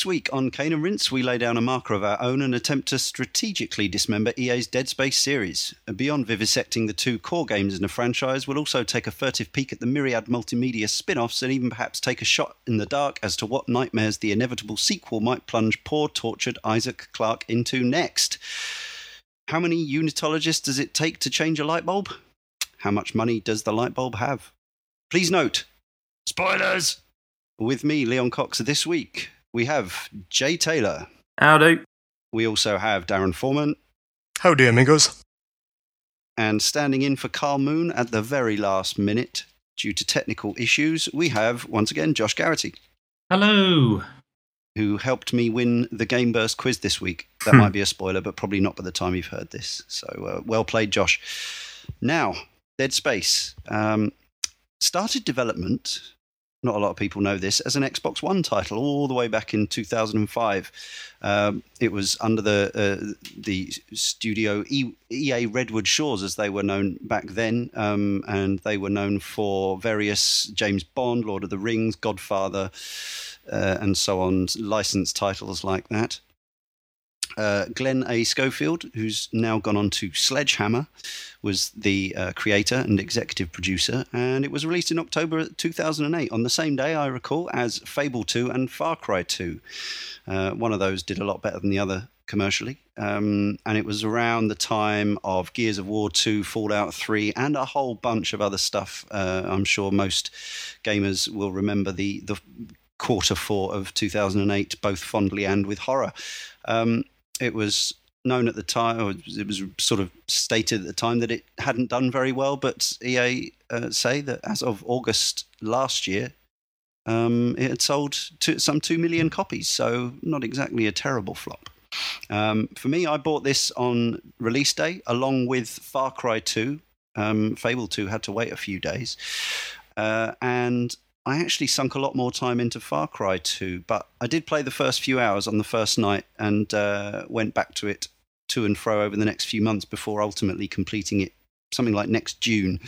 This week on Cane and Rinse, we lay down a marker of our own and attempt to strategically dismember EA's Dead Space series. Beyond vivisecting the two core games in the franchise, we'll also take a furtive peek at the myriad multimedia spin offs and even perhaps take a shot in the dark as to what nightmares the inevitable sequel might plunge poor, tortured Isaac Clarke into next. How many unitologists does it take to change a light bulb? How much money does the light bulb have? Please note spoilers! With me, Leon Cox, this week we have Jay Taylor. Howdy. We also have Darren Foreman. Howdy, amigos. And standing in for Carl Moon at the very last minute, due to technical issues, we have once again Josh Garrity. Hello. Who helped me win the Game Burst quiz this week. That might be a spoiler, but probably not by the time you've heard this. So uh, well played, Josh. Now, Dead Space. Um, started development not a lot of people know this, as an Xbox One title all the way back in 2005. Um, it was under the uh, the studio EA Redwood Shores, as they were known back then, um, and they were known for various James Bond, Lord of the Rings, Godfather, uh, and so on, licensed titles like that. Uh, Glen A. Schofield, who's now gone on to Sledgehammer, was the uh, creator and executive producer, and it was released in October 2008, on the same day, I recall, as Fable 2 and Far Cry 2. Uh, one of those did a lot better than the other commercially, um, and it was around the time of Gears of War 2, Fallout 3, and a whole bunch of other stuff. Uh, I'm sure most gamers will remember the, the quarter four of 2008, both fondly and with horror. Um, it was known at the time, or it was sort of stated at the time that it hadn't done very well. But EA uh, say that as of August last year, um, it had sold to, some two million copies. So not exactly a terrible flop. Um, for me, I bought this on release day along with Far Cry 2. Um, Fable 2 had to wait a few days. Uh, and I actually sunk a lot more time into Far Cry 2, but I did play the first few hours on the first night and uh, went back to it to and fro over the next few months before ultimately completing it something like next June,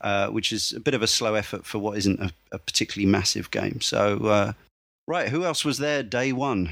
uh, which is a bit of a slow effort for what isn't a, a particularly massive game. So, uh, right, who else was there day one?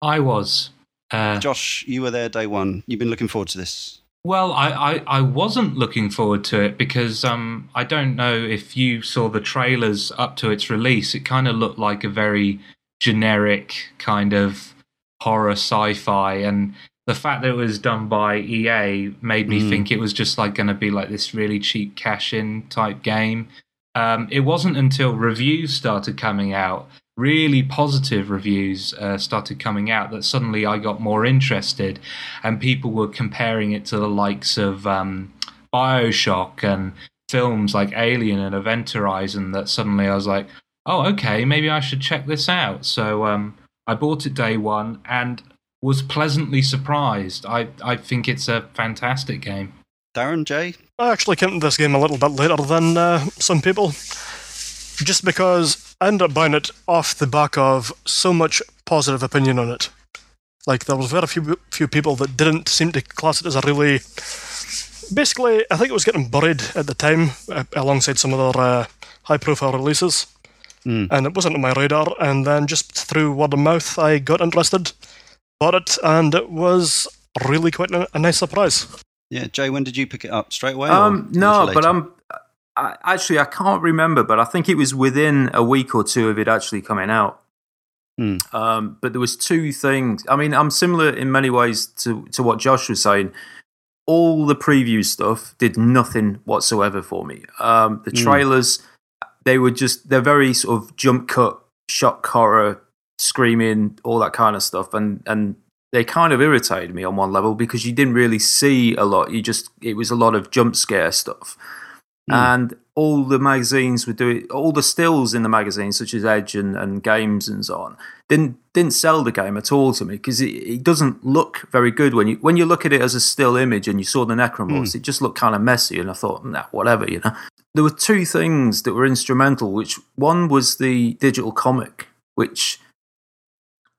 I was. Uh, Josh, you were there day one. You've been looking forward to this. Well, I, I, I, wasn't looking forward to it because um, I don't know if you saw the trailers up to its release. It kind of looked like a very generic kind of horror sci fi. And the fact that it was done by EA made me mm. think it was just like going to be like this really cheap cash in type game. Um, it wasn't until reviews started coming out really positive reviews uh, started coming out that suddenly I got more interested, and people were comparing it to the likes of um, Bioshock and films like Alien and Event Horizon. That suddenly I was like, oh, okay, maybe I should check this out. So um, I bought it day one and was pleasantly surprised. I, I think it's a fantastic game. Darren, Jay? I actually came to this game a little bit later than uh, some people. Just because I ended up buying it off the back of so much positive opinion on it. Like there was very few few people that didn't seem to class it as a really. Basically, I think it was getting buried at the time uh, alongside some other uh, high-profile releases, mm. and it wasn't on my radar. And then just through word of mouth, I got interested, bought it, and it was really quite a, a nice surprise. Yeah, Jay, when did you pick it up? Straight away? Um, no, but I'm I, actually, I can't remember, but I think it was within a week or two of it actually coming out. Hmm. Um, but there was two things. I mean, I'm similar in many ways to to what Josh was saying. All the preview stuff did nothing whatsoever for me. Um, the hmm. trailers, they were just they're very sort of jump cut, shock horror, screaming, all that kind of stuff, and and they kind of irritated me on one level because you didn't really see a lot. You just it was a lot of jump scare stuff. Mm. And all the magazines were doing, all the stills in the magazines, such as Edge and, and Games and so on, didn't didn't sell the game at all to me because it, it, doesn't look very good when you when you look at it as a still image and you saw the Necromorphs. Mm. It just looked kind of messy, and I thought, nah, whatever, you know. There were two things that were instrumental. Which one was the digital comic, which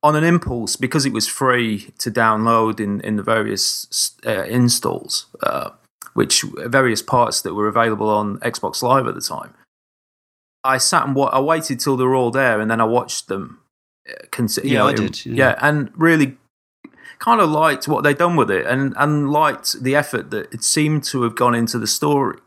on an impulse because it was free to download in in the various uh, installs. Uh, which various parts that were available on Xbox Live at the time. I sat and wa- I waited till they were all there, and then I watched them Cons- Yeah, you know, I did, yeah. yeah, and really kind of liked what they'd done with it, and and liked the effort that it seemed to have gone into the story.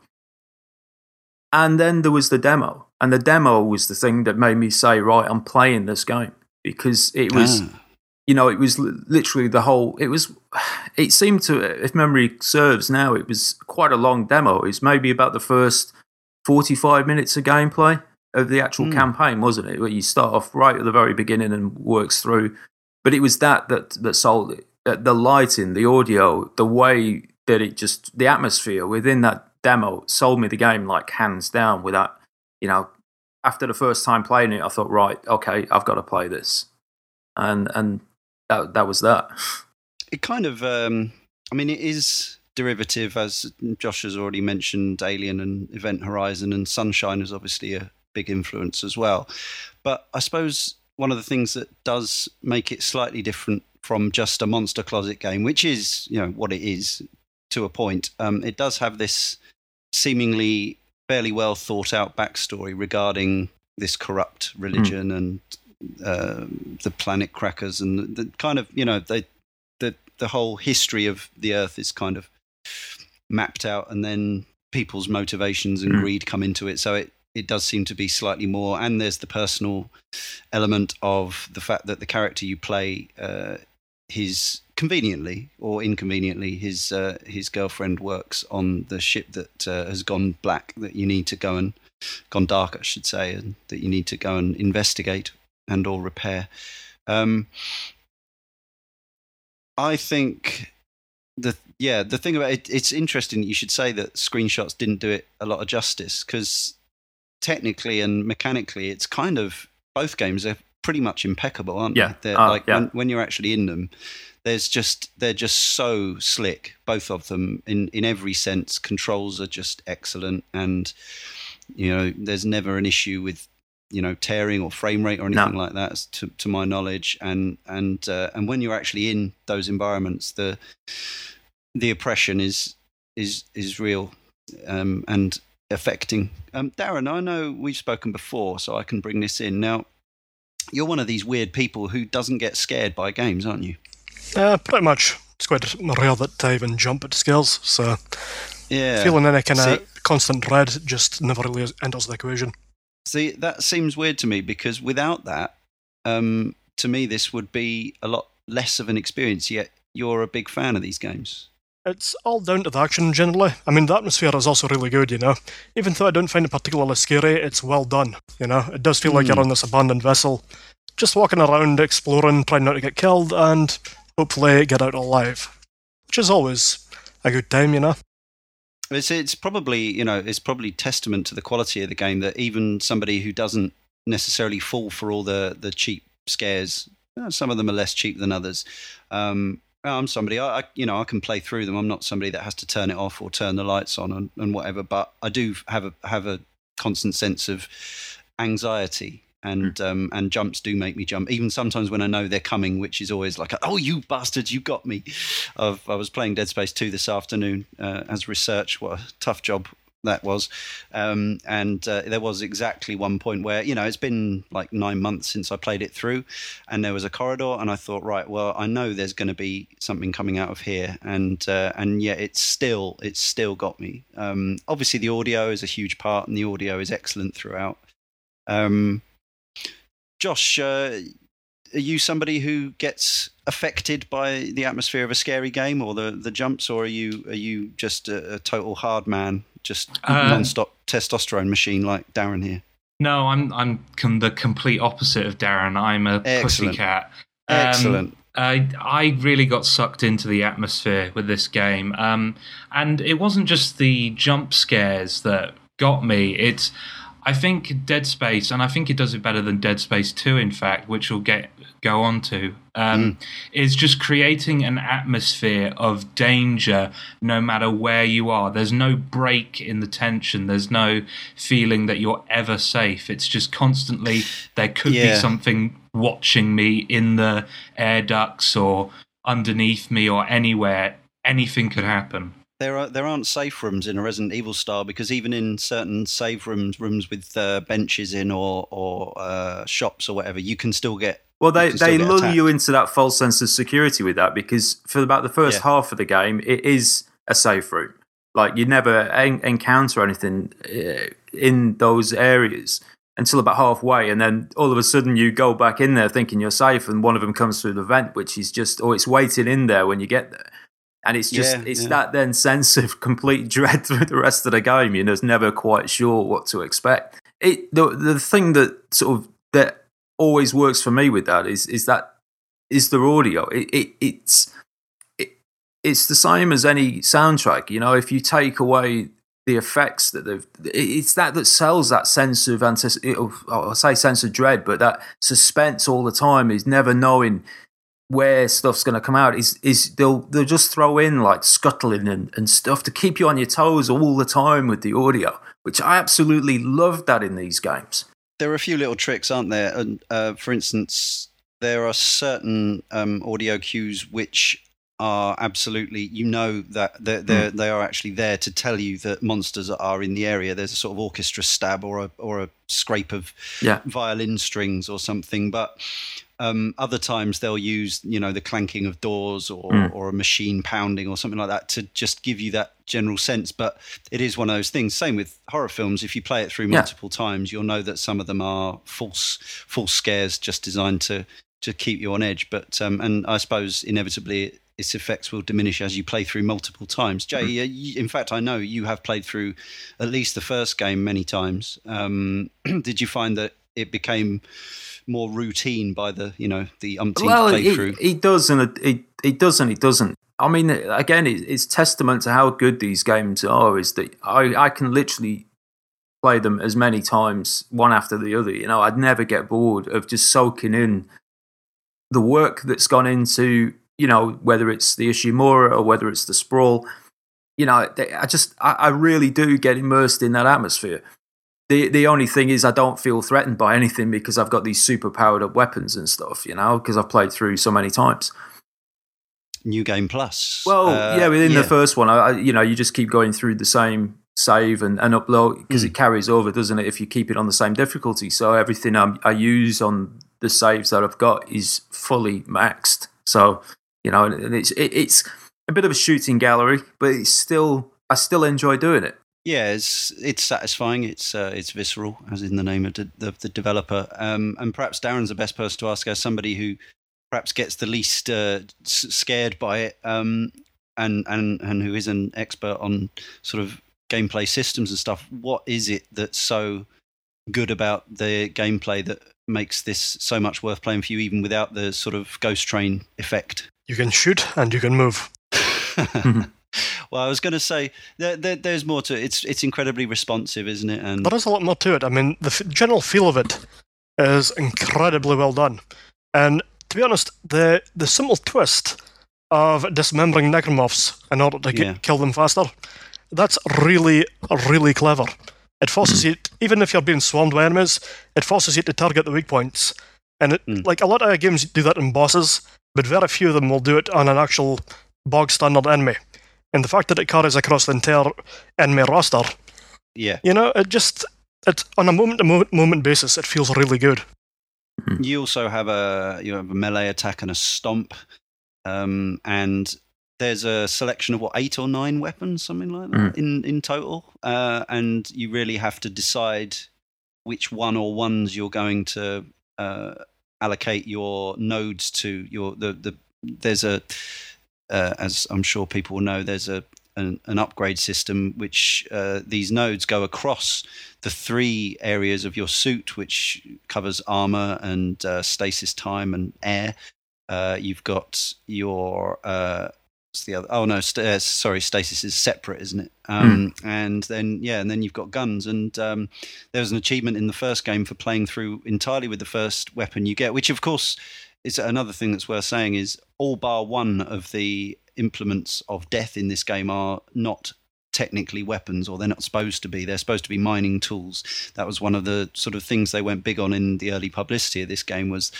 And then there was the demo, and the demo was the thing that made me say, right, I'm playing this game because it was Ah. You know, it was li- literally the whole. It was. It seemed to, if memory serves now, it was quite a long demo. It's maybe about the first forty-five minutes of gameplay of the actual Hmm. campaign, wasn't it? Where you start off right at the very beginning and works through. But it was that that that sold it. The lighting, the audio, the way that it just, the atmosphere within that demo sold me the game like hands down. Without, you know, after the first time playing it, I thought, right, okay, I've got to play this and and that that was that. it kind of um, i mean it is derivative as josh has already mentioned alien and event horizon and sunshine is obviously a big influence as well but i suppose one of the things that does make it slightly different from just a monster closet game which is you know what it is to a point um, it does have this seemingly fairly well thought out backstory regarding this corrupt religion and um the planet crackers and the, the kind of you know they the the whole history of the earth is kind of mapped out and then people's motivations and Mm. greed come into it so it it does seem to be slightly more and there's the personal element of the fact that the character you play uh, his conveniently or inconveniently his uh, his girlfriend works on the ship that uh, has gone black that you need to go and gone dark I should say and that you need to go and investigate and or repair um, I think the yeah the thing about it, it's interesting. You should say that screenshots didn't do it a lot of justice because technically and mechanically, it's kind of both games are pretty much impeccable, aren't Yeah. they? They're Uh, like yeah. when, when you're actually in them, there's just they're just so slick, both of them in in every sense. Controls are just excellent, and you know there's never an issue with you know tearing or frame rate or No. anything like that, to to my knowledge. And and uh, and when you're actually in those environments, the the oppression is is is real um, and affecting. Um, Darren, I know we've spoken before, so I can bring this in now. You're one of these weird people who doesn't get scared by games, aren't you? Uh, pretty much. It's quite rare that I even jump at skills, so Yeah. feeling any kind of constant dread just never really enters the equation. See, that seems weird to me because without that, um, to me, this would be a lot less of an experience. Yet you're a big fan of these games. It's all down to the action generally. I mean, the atmosphere is also really good, you know. Even though I don't find it particularly scary, it's well done, you know. It does feel like Hmm. you're on this abandoned vessel, just walking around, exploring, trying not to get killed, and hopefully get out alive. Which is always a good time, you know. It's it's probably you know it's probably testament to the quality of the game that even somebody who doesn't necessarily fall for all the the cheap scares, uh, some of them are less cheap than others. Um, I'm somebody I, I you know I can play through them. I'm not somebody that has to turn it off or turn the lights on and, and whatever. But I do have a have a constant sense of anxiety. And um, and jumps do make me jump, even sometimes when I know they're coming, which is always like, "Oh, you bastards, you got me!" I've, I was playing Dead Space 2 this afternoon uh, as research. What a tough job that was. Um, and uh, there was exactly one point where, you know, it's been like nine months since I played it through, and there was a corridor, and I thought, right, well, I know there's going to be something coming out of here, and uh, and yet it's still it's still got me. Um, obviously, the audio is a huge part, and the audio is excellent throughout. Um, Josh, uh, are you somebody who gets affected by the atmosphere of a scary game or the, the jumps, or are you are you just a, a total hard man, just Uh, non-stop testosterone machine like Darren here? No, I'm I'm com- the complete opposite of Darren. I'm a Excellent. pussycat. Um, Excellent. I I really got sucked into the atmosphere with this game, um, and it wasn't just the jump scares that got me. It's I think Dead Space, and I think it does it better than Dead Space Two, in fact, which we'll get go on to. Um, Is just creating an atmosphere of danger no matter where you are. There's no break in the tension. There's no feeling that you're ever safe. It's just constantly there could Yeah. be something watching me in the air ducts or underneath me or anywhere. Anything could happen. There are there aren't safe rooms in a Resident Evil style because even in certain save rooms, rooms with uh, benches in or or uh, shops or whatever, you can still get Well, they, You can still they lull attacked. you into that false sense of security with that because for about the first Yeah. half of the game, it is a safe route. Like you never en- encounter anything uh, in those areas until about halfway, and then all of a sudden you go back in there thinking you're safe, and one of them comes through the vent, which is just or it's waiting in there when you get there, and it's just Yeah, it's yeah. that then sense of complete dread through the rest of the game. You know, it's never quite sure what to expect. It the the thing that sort of that always works for me with that is is that is the audio. It, it it's it, it's the same as any soundtrack. You know, if you take away the effects that they've, it's that that sells that sense of antici- of I say sense of dread, but that suspense all the time is never knowing where stuff's going to come out. Is is they'll they'll just throw in like scuttling and, and stuff to keep you on your toes all the time with the audio, which I absolutely love that in these games. there are a few little tricks, aren't there? And uh, for instance, there are certain um, audio cues which are absolutely, you know, that they're, they're, they are actually there to tell you that monsters are in the area. There's a sort of orchestra stab or a or a scrape of Yeah. violin strings or something, but. Um, other times they'll use, you know, the clanking of doors or, Mm. or a machine pounding or something like that to just give you that general sense. But it is one of those things. Same with horror films. If you play it through Yeah. multiple times, you'll know that some of them are false false scares just designed to to keep you on edge. But um, and I suppose inevitably its effects will diminish as you play through multiple times. Jay, Mm-hmm. uh, you, in fact, I know you have played through at least the first game many times. Um, did you find that it became more routine by the you know the umpteenth well, playthrough? it, it does and it, it, it does and it doesn't. I mean, again, it, it's testament to how good these games are. Is that I, I can literally play them as many times, one after the other. You know, I'd never get bored of just soaking in the work that's gone into, you know, whether it's the Ishimura or whether it's the sprawl. You know, they- I just, I, I really do get immersed in that atmosphere. The, the only thing is, I don't feel threatened by anything because I've got these super powered up weapons and stuff, you know, because I've played through so many times. New Game Plus. Well, Uh, yeah, within yeah. the first one, I, you know, you just keep going through the same save and, and upload because Hmm. it carries over, doesn't it? If you keep it on the same difficulty, so everything i I use on the saves that I've got is fully maxed. So you know, and it's it, it's a bit of a shooting gallery, but it's still I still enjoy doing it. Yeah, it's it's satisfying. It's uh, it's visceral, as in the name of the, the, the developer. Um, and perhaps Darren's the best person to ask, as somebody who perhaps gets the least uh, s- scared by it, um, and and and who is an expert on sort of gameplay systems and stuff. What is it that's so good about the gameplay that makes this so much worth playing for you, even without the sort of ghost train effect? You can shoot and you can move. well, I was going to say there, there, there's more to it. It's it's incredibly responsive, isn't it? And There is a lot more to it. I mean, the f- general feel of it is incredibly well done. And to be honest, the the simple twist of dismembering necromorphs in order to Yeah. kill them faster, that's really, really clever. It forces you, even if you're being swarmed by enemies, it forces you to target the weak points. And it, Mm. like a lot of games do that in bosses, but very few of them will do it on an actual bog standard enemy. And the fact that it carries across the entire enemy roster, yeah, you know, it just it on a moment to moment basis, it feels really good. you also have a you have a melee attack and a stomp, um, and there's a selection of what eight or nine weapons, something like that, in in total, uh, and you really have to decide which one or ones you're going to uh, allocate your nodes to. Your the the there's a uh, as I'm sure people will know, there's a an, an upgrade system which uh, these nodes go across the three areas of your suit, which covers armor and uh, stasis time and air. Uh, you've got your uh, what's the other? Oh no, st- uh, sorry, stasis is separate, isn't it? Um, And then yeah, and then you've got guns. And um, there was an achievement in the first game for playing through entirely with the first weapon you get, which of course is another thing that's worth saying is all bar one of the implements of death in this game are not technically weapons or they're not supposed to be. They're supposed to be mining tools. That was one of the sort of things they went big on in the early publicity of this game was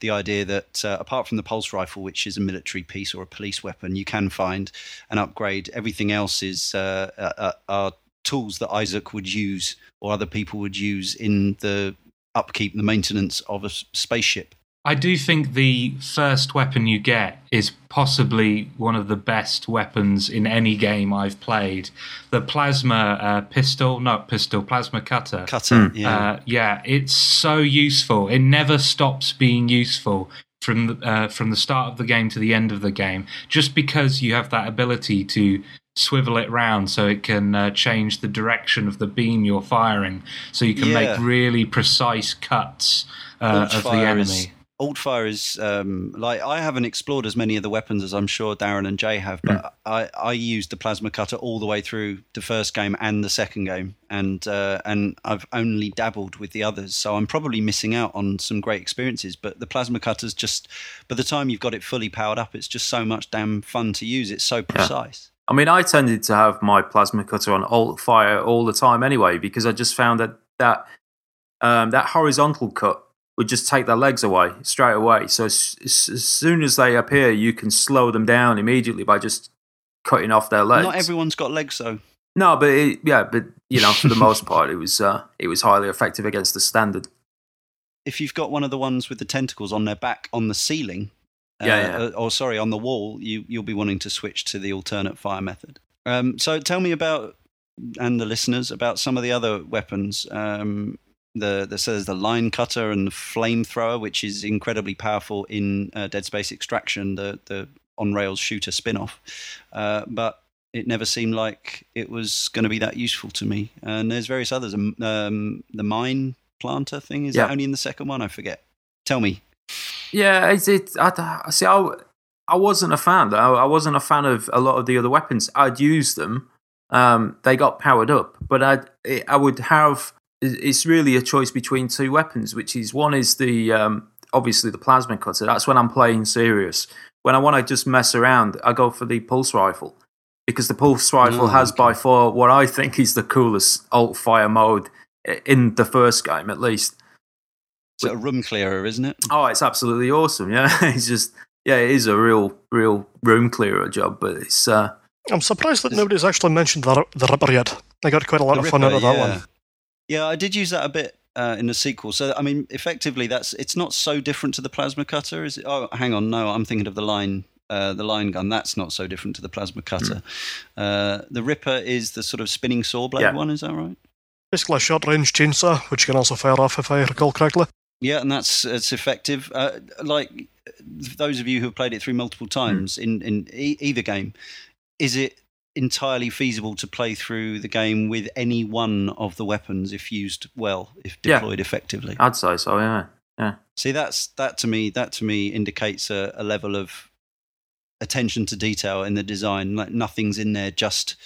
the idea that uh, apart from the pulse rifle which is a military piece or a police weapon you can find and upgrade. Everything else is uh, uh, uh, are tools that isaac would use or other people would use in the upkeep the maintenance of a spaceship I do think the first weapon you get is possibly one of the best weapons in any game I've played. The plasma uh, pistol, not pistol, plasma cutter. Cutter, yeah. Uh, yeah, it's so useful. It never stops being useful from the, uh, from the start of the game to the end of the game, just because you have that ability to swivel it round so it can uh, change the direction of the beam you're firing, so you can Yeah. make really precise cuts uh, Alt of the fire enemy. Alt fire is um, like I haven't explored as many of the weapons as I'm sure Darren and Jay have, but I, I used the plasma cutter all the way through the first game and the second game, and uh, and I've only dabbled with the others, so I'm probably missing out on some great experiences. But the plasma cutter's just by the time you've got it fully powered up, it's just so much damn fun to use. It's so precise. I mean, I tended to have my plasma cutter on alt fire all the time anyway, because I just found that that um, that horizontal cut would just take their legs away straight away. So as, as soon as they appear, you can slow them down immediately by just cutting off their legs. Not everyone's got legs though. no, but it, yeah, but you know, for the most part, it was uh, it was highly effective against the standard. if you've got one of the ones with the tentacles on their back on the ceiling, uh, Yeah, yeah. uh, or sorry, on the wall, you you'll be wanting to switch to the alternate fire method. Um, so tell me about and the listeners about some of the other weapons. Um, the the so there's the line cutter and the flamethrower, which is incredibly powerful in uh, Dead Space Extraction, the the on rails shooter spin off. Uh, but it never seemed like it was going to be that useful to me. And there's various others. Um, um, the mine planter thing is Yeah. that only in the second one? I forget. Tell me. Yeah, it's it. I, I see. I, I wasn't a fan. I, I wasn't a fan of a lot of the other weapons. I'd use them. Um, they got powered up, but I I would have. It's really a choice between two weapons, which is one is the um, obviously the plasma cutter. That's when I'm playing serious. When I want to just mess around, I go for the pulse rifle because the pulse rifle Oh, has okay. by far what I think is the coolest alt fire mode in the first game, at least. It's a room clearer, isn't it? Oh, it's absolutely awesome. Yeah, it's just yeah, it is a real, real room clearer job, but it's uh, I'm surprised that nobody's actually mentioned the, the Ripper yet. I got quite a lot The of fun Ripper, out of that yeah. one. Yeah, I did use that a bit uh, in the sequel. So I mean, effectively, that's it's not so different to the plasma cutter, is it? Oh, hang on, no, I'm thinking of the line. Uh, the line gun that's not so different to the plasma cutter. Uh, the Ripper is the sort of spinning saw blade Yeah. one, is that right? Basically, a short range chainsaw, which you can also fire off if I recall correctly. Yeah, and that's it's effective. Uh, like those of you who have played it through multiple times in in e- either game, is it entirely feasible to play through the game with any one of the weapons if used well, if Yeah. deployed effectively? I'd say so. Yeah, yeah. See, that's that to me. That to me indicates a, a level of attention to detail in the design. Like nothing's in there just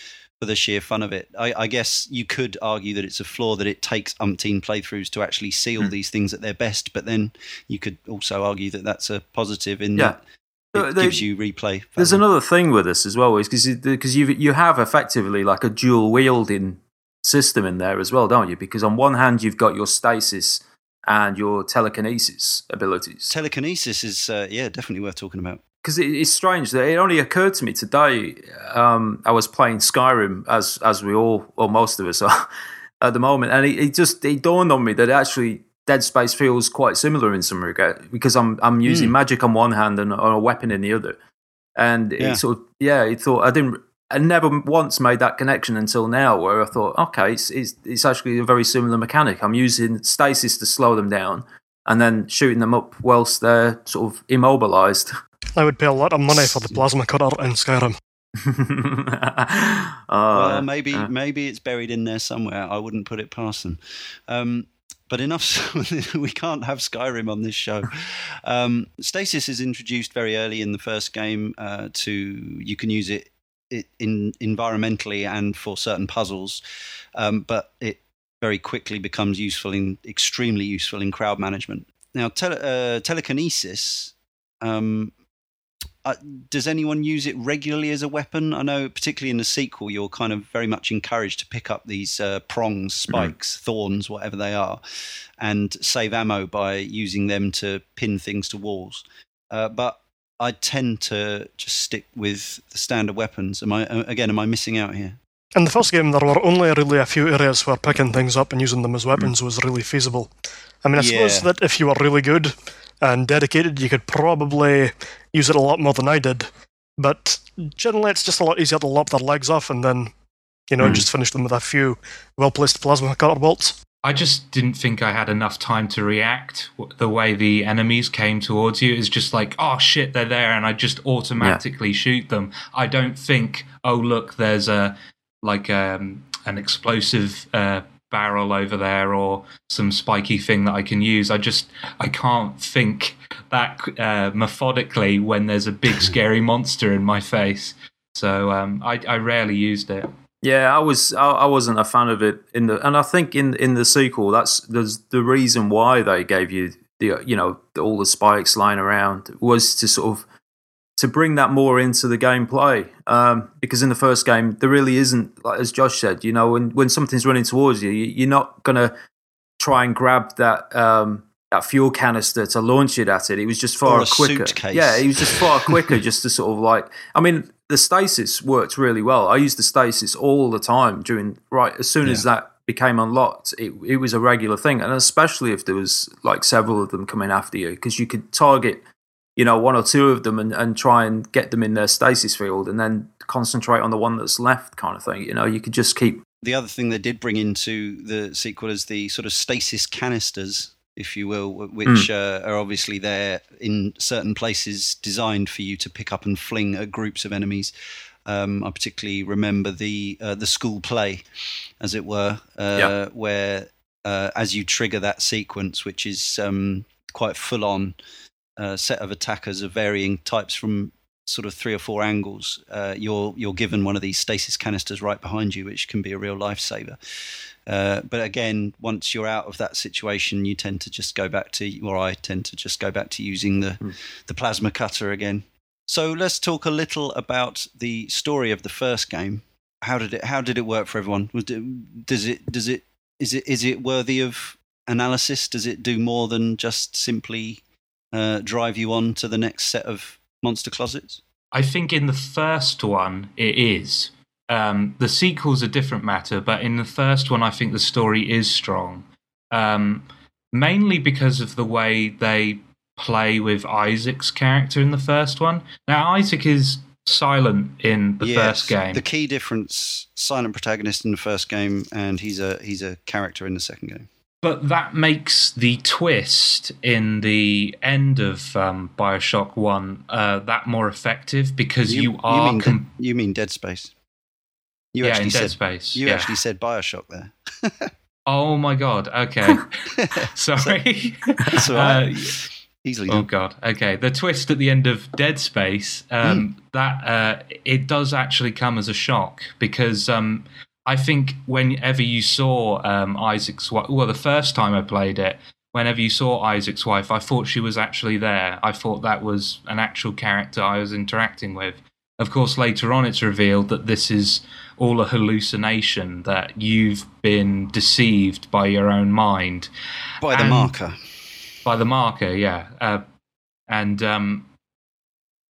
for the sheer fun of it. I, I guess you could argue that it's a flaw that it takes umpteen playthroughs to actually see all Hmm. these things at their best. But then you could also argue that that's a positive in Yeah. that it they- gives you replay. There's another thing with this as well, is because you you have effectively like a dual wielding system in there as well, don't you? Because on one hand you've got your stasis and your telekinesis abilities. telekinesis is uh, yeah definitely worth talking about. because it, it's strange that it only occurred to me today. Um, I was playing Skyrim as as we all or most of us are at the moment, and it, it just it dawned on me that actually Dead Space feels quite similar in some regard because I'm I'm using Hmm. magic on one hand and a weapon in the other, and Yeah. it sort of yeah, it thought I didn't. I never once made that connection until now, where I thought, okay, it's, it's, it's actually a very similar mechanic. I'm using stasis to slow them down, and then shooting them up whilst they're sort of immobilized. I would pay a lot of money for the plasma cutter in Skyrim. uh, well, maybe uh, maybe it's buried in there somewhere. I wouldn't put it past them. Um, but enough. we can't have Skyrim on this show. Um, stasis is introduced very early in the first game. Uh, to you can use it, it in environmentally and for certain puzzles, um, but it very quickly becomes useful in extremely useful in crowd management. Now, tele, uh, telekinesis. Um, uh, does anyone use it regularly as a weapon? I know, particularly in the sequel, you're kind of very much encouraged to pick up these uh, prongs, spikes, thorns, whatever they are, and save ammo by using them to pin things to walls. Uh, but I tend to just stick with the standard weapons. Am I uh, again? Am I missing out here? In the first game, there were only really a few areas where picking things up and using them as weapons was really feasible. I mean, I suppose that if you were really good and dedicated, you could probably use it a lot more than I did. But generally, it's just a lot easier to lop their legs off and then, you know, Hmm. just finish them with a few well placed plasma cutter bolts. I just didn't think I had enough time to react. The way the enemies came towards you is just like, oh shit, they're there, and I just automatically shoot them. I don't think, oh look, there's a like um, an explosive uh, barrel over there or some spiky thing that I can use. I just I can't think that uh, methodically when there's a big scary monster in my face. So um, I, I rarely used it. Yeah, I was I, I wasn't a fan of it in the and I think in in the sequel that's there's the reason why they gave you the you know all the spikes lying around was to sort of to bring that more into the gameplay um, because in the first game there really isn't like as Josh said you know when when something's running towards you you- you're not gonna try and grab that um, that fuel canister to launch it at it it was just far quicker suitcase. yeah it was just far quicker just to sort of like I mean the stasis worked really well. I used the stasis all the time during right as soon as that became unlocked. It it was a regular thing, and especially if there was like several of them coming after you, because you could target, you know, one or two of them and, and try and get them in their stasis field, and then concentrate on the one that's left, kind of thing. You know, you could just keep. The other thing they did bring into the sequel is the sort of stasis canisters, if you will, wh- which uh, are obviously there in certain places designed for you to pick up and fling at groups of enemies. Um, I particularly remember the uh, the school play, as it were, uh, Yeah. where uh, as you trigger that sequence, which is um, quite full on uh, set of attackers of varying types from sort of three or four angles, uh, you're you're given one of these stasis canisters right behind you, which can be a real lifesaver. Uh, but again, once you're out of that situation, you tend to just go back to, or I tend to just go back to using the the plasma cutter again. So let's talk a little about the story of the first game. How did it How did it work for everyone? Was it, does it Does it is it is it worthy of analysis? Does it do more than just simply uh, drive you on to the next set of monster closets? I think in the first one it is. Um, the sequel's a different matter, but in the first one, I think the story is strong. Um, mainly because of the way they play with Isaac's character in the first one. Now, Isaac is silent in the Yes, first game. The key difference: silent protagonist in the first game, and he's a he's a character in the second game. But that makes the twist in the end of um, Bioshock 1 uh, that more effective because you, are. mean com- Dead, you mean Dead Space? You yeah, actually in Dead said Space. you yeah. actually said Bioshock there. Oh my god. Okay. Sorry. That's right. Uh, Easily oh god. Okay. The twist at the end of Dead Space, um, that uh, it does actually come as a shock because um, I think whenever you saw um, Isaac's wife, well, the first time I played it, whenever you saw Isaac's wife, I thought she was actually there. I thought that was an actual character I was interacting with. Of course, later on, it's revealed that this is all a hallucination, that you've been deceived by your own mind By the and- marker. by the marker, yeah. Uh, and um,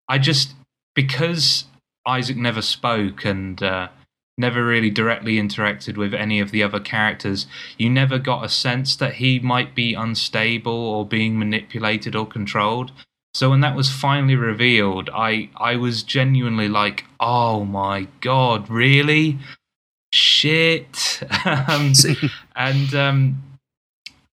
I just because Isaac never spoke and uh, never really directly interacted with any of the other characters, you never got a sense that he might be unstable or being manipulated or controlled. So when that was finally revealed, I I was genuinely like, "Oh my god, really? Shit!" um, and um,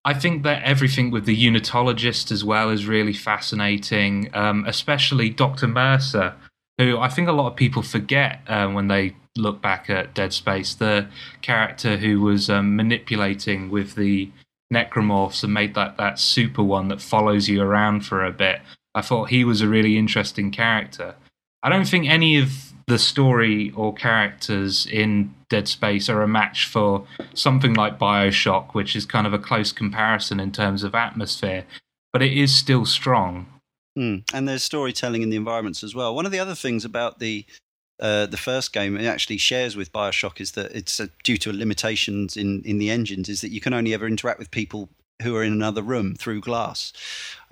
I think that everything with the unitologist as well is really fascinating, um, especially Dr. Mercer, who I think a lot of people forget um, when they look back at Dead Space, the character who was um, manipulating with the necromorphs and made that, that super one that follows you around for a bit. I thought he was a really interesting character. I don't think any of the story or characters in Dead Space are a match for something like Bioshock, which is kind of a close comparison in terms of atmosphere, but it is still strong. Mm. And there's storytelling in the environments as well. One of the other things about the uh, the first game it actually shares with Bioshock is that it's uh, due to limitations in in the engines is that you can only ever interact with people who are in another room through glass.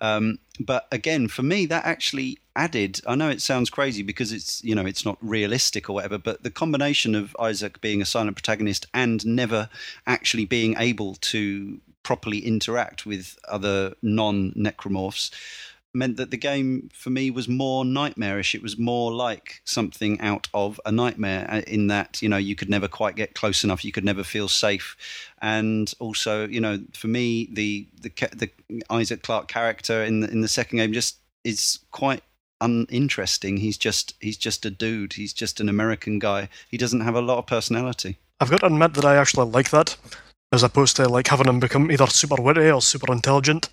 Um, but again, for me, that actually added. I know it sounds crazy because it's you know it's not realistic or whatever, but the combination of Isaac being a silent protagonist and never actually being able to properly interact with other non necromorphs meant that the game for me was more nightmarish. It was more like something out of a nightmare, uh, in that you know you could never quite get close enough, you could never feel safe, and also you know for me the the the Isaac Clarke character in the, in the second game just is quite uninteresting. He's just he's just a dude. He's just an American guy. He doesn't have a lot of personality. I've got to admit that I actually like that, as opposed to like having him become either super witty or super intelligent.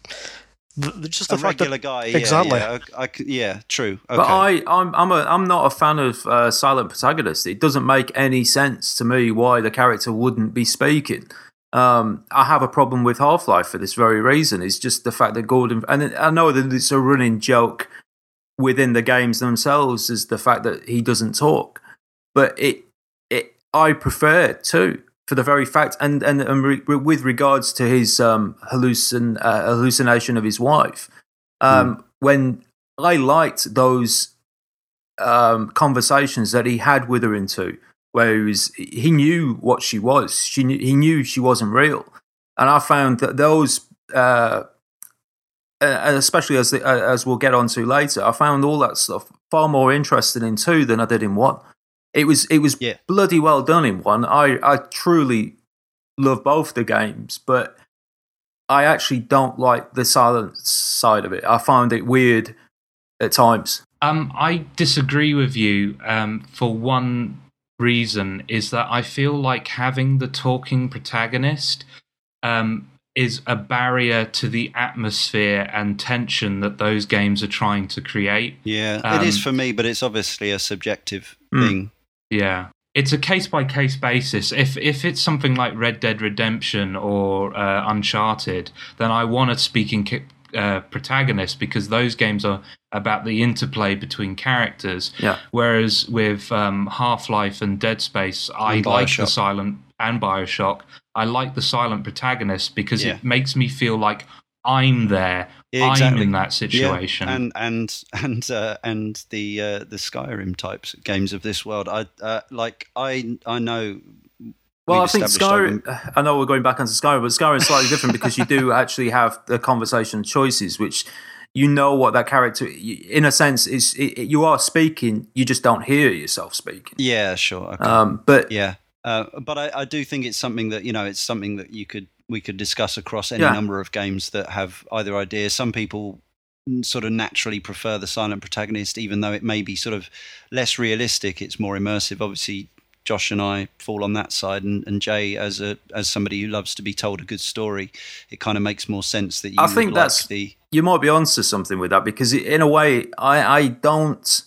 The, just the a fact regular that, guy, yeah, exactly. Yeah, I, I, yeah true. Okay. But I, I'm, I'm, a, I'm not a fan of uh, silent protagonists. It doesn't make any sense to me why the character wouldn't be speaking. Um, I have a problem with Half Life for this very reason. It's just the fact that Gordon, and I know that it's a running joke within the games themselves, is the fact that he doesn't talk. But it, it, I prefer to for the very fact, and and, and re, with regards to his um, hallucin, uh, hallucination of his wife, um, mm. when I liked those um, conversations that he had with her into, where he was, he knew what she was, she knew, he knew she wasn't real, and I found that those. Uh, uh, especially as the, uh, as we'll get onto later, I found all that stuff far more interesting in two than I did in one. It was it was yeah. bloody well done in one. I I truly love both the games, but I actually don't like the silence side of it. I find it weird at times. Um, I disagree with you. Um, for one reason is that I feel like having the talking protagonist um, is a barrier to the atmosphere and tension that those games are trying to create. Yeah, um, it is um, for me, but it's obviously a subjective mm. thing. Yeah. It's a case by case basis. If if it's something like Red Dead Redemption or uh, Uncharted, then I want a speaking uh, protagonist because those games are about the interplay between characters. Yeah. Whereas with um, Half Life and Dead Space, I like the silent and Bioshock. I like the silent protagonist because yeah. it makes me feel like I'm there. Yeah, exactly. I'm in that situation. Yeah. And and and uh, and the uh, the Skyrim types games of this world. I uh, like. I I know. Well, I think Skyrim. Over... I know we're going back onto Skyrim, but Skyrim is slightly different because you do actually have the conversation choices, which you know what that character, in a sense, is. It, you are speaking, you just don't hear yourself speaking. Yeah, sure. Okay. Um, but yeah, uh, but I, I do think it's something that you know, it's something that you could we could discuss across any yeah. number of games that have either ideas. Some people sort of naturally prefer the silent protagonist, even though it may be sort of less realistic. It's more immersive. Obviously, Josh and I fall on that side, and, and Jay, as a as somebody who loves to be told a good story, it kind of makes more sense that you. I think that's like the. You might be onto something with that because, in a way, I I don't.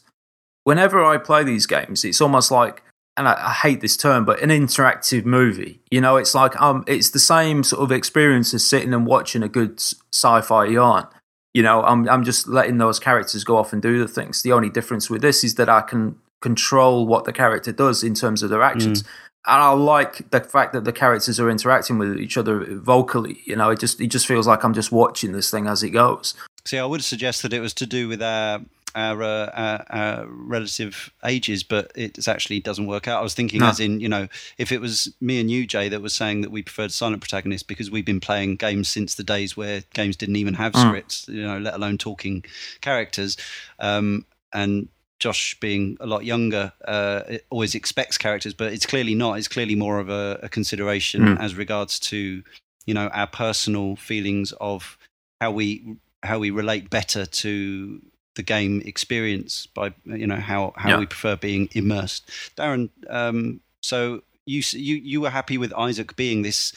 Whenever I play these games, it's almost like and I, I, hate this term, but an interactive movie. You know, it's like um, it's the same sort of experience as sitting and watching a good sci-fi yarn. You know, I'm I'm just letting those characters go off and do the things. The only difference with this is that I can control what the character does in terms of their actions. Mm. And I like the fact that the characters are interacting with each other vocally. You know, it just it just feels like I'm just watching this thing as it goes. See, I would suggest that it was to do with our our, uh, our, our, relative ages, but it actually doesn't work out. I was thinking, no. as in, you know, if it was me and you, Jay, that was saying that we preferred silent protagonists because we've been playing games since the days where games didn't even have mm. scripts, you know, let alone talking characters. Um, and Josh, being a lot younger, uh, always expects characters, but it's clearly not. It's clearly more of a, a consideration mm. as regards to, you know, our personal feelings of how we how we relate better to the game experience by you know how how yeah. we prefer being immersed. Darren, um, so you you you were happy with Isaac being this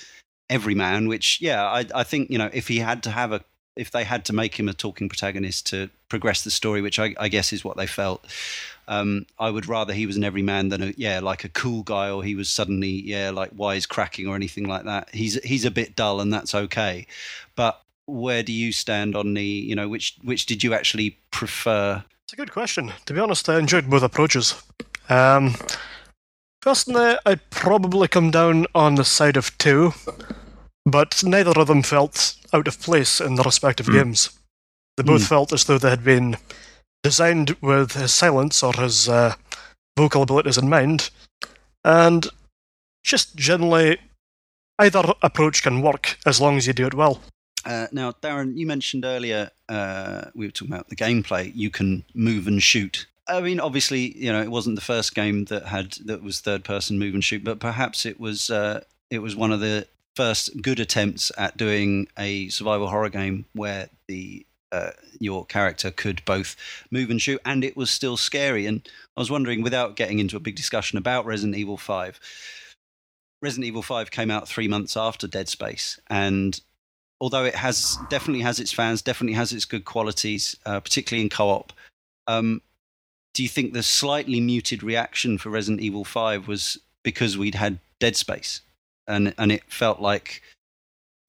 everyman, which yeah, I I think you know if he had to have a if they had to make him a talking protagonist to progress the story, which I, I guess is what they felt. Um, I would rather he was an everyman than a yeah like a cool guy or he was suddenly yeah like wise cracking or anything like that. He's he's a bit dull and that's okay, but where do you stand on the you know which which did you actually prefer? It's a good question. To be honest, I enjoyed both approaches. Um, personally, I'd probably come down on the side of two, but neither of them felt out of place in the respective mm. games. They both mm. felt as though they had been designed with his silence or his uh, vocal abilities in mind, and just generally either approach can work as long as you do it well. Uh, now, Darren, you mentioned earlier uh, we were talking about the gameplay. You can move and shoot. I mean, obviously, you know, it wasn't the first game that had that was third-person move and shoot, but perhaps it was uh, it was one of the first good attempts at doing a survival horror game where the uh, your character could both move and shoot, and it was still scary. And I was wondering, without getting into a big discussion about Resident Evil Five, Resident Evil Five came out three months after Dead Space, and although it has definitely has its fans, definitely has its good qualities, uh, particularly in co-op. Um, do you think the slightly muted reaction for Resident Evil Five was because we'd had Dead Space, and and it felt like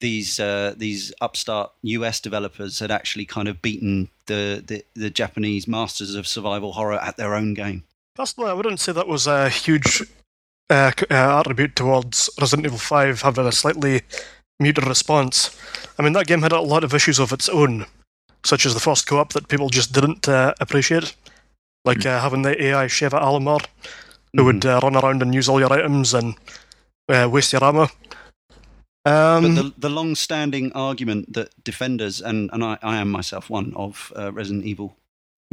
these uh, these upstart US developers had actually kind of beaten the, the, the Japanese masters of survival horror at their own game. Personally, I wouldn't say that was a huge uh, uh, attribute towards Resident Evil 5 having a slightly muted response. I mean, that game had a lot of issues of its own, such as the first co op that people just didn't uh, appreciate, like mm. having the AI Sheva Alomar, who mm. would uh, run around and use all your items and uh, waste your ammo. Um, but the, the long-standing argument that defenders and and I, I am myself one of uh, Resident Evil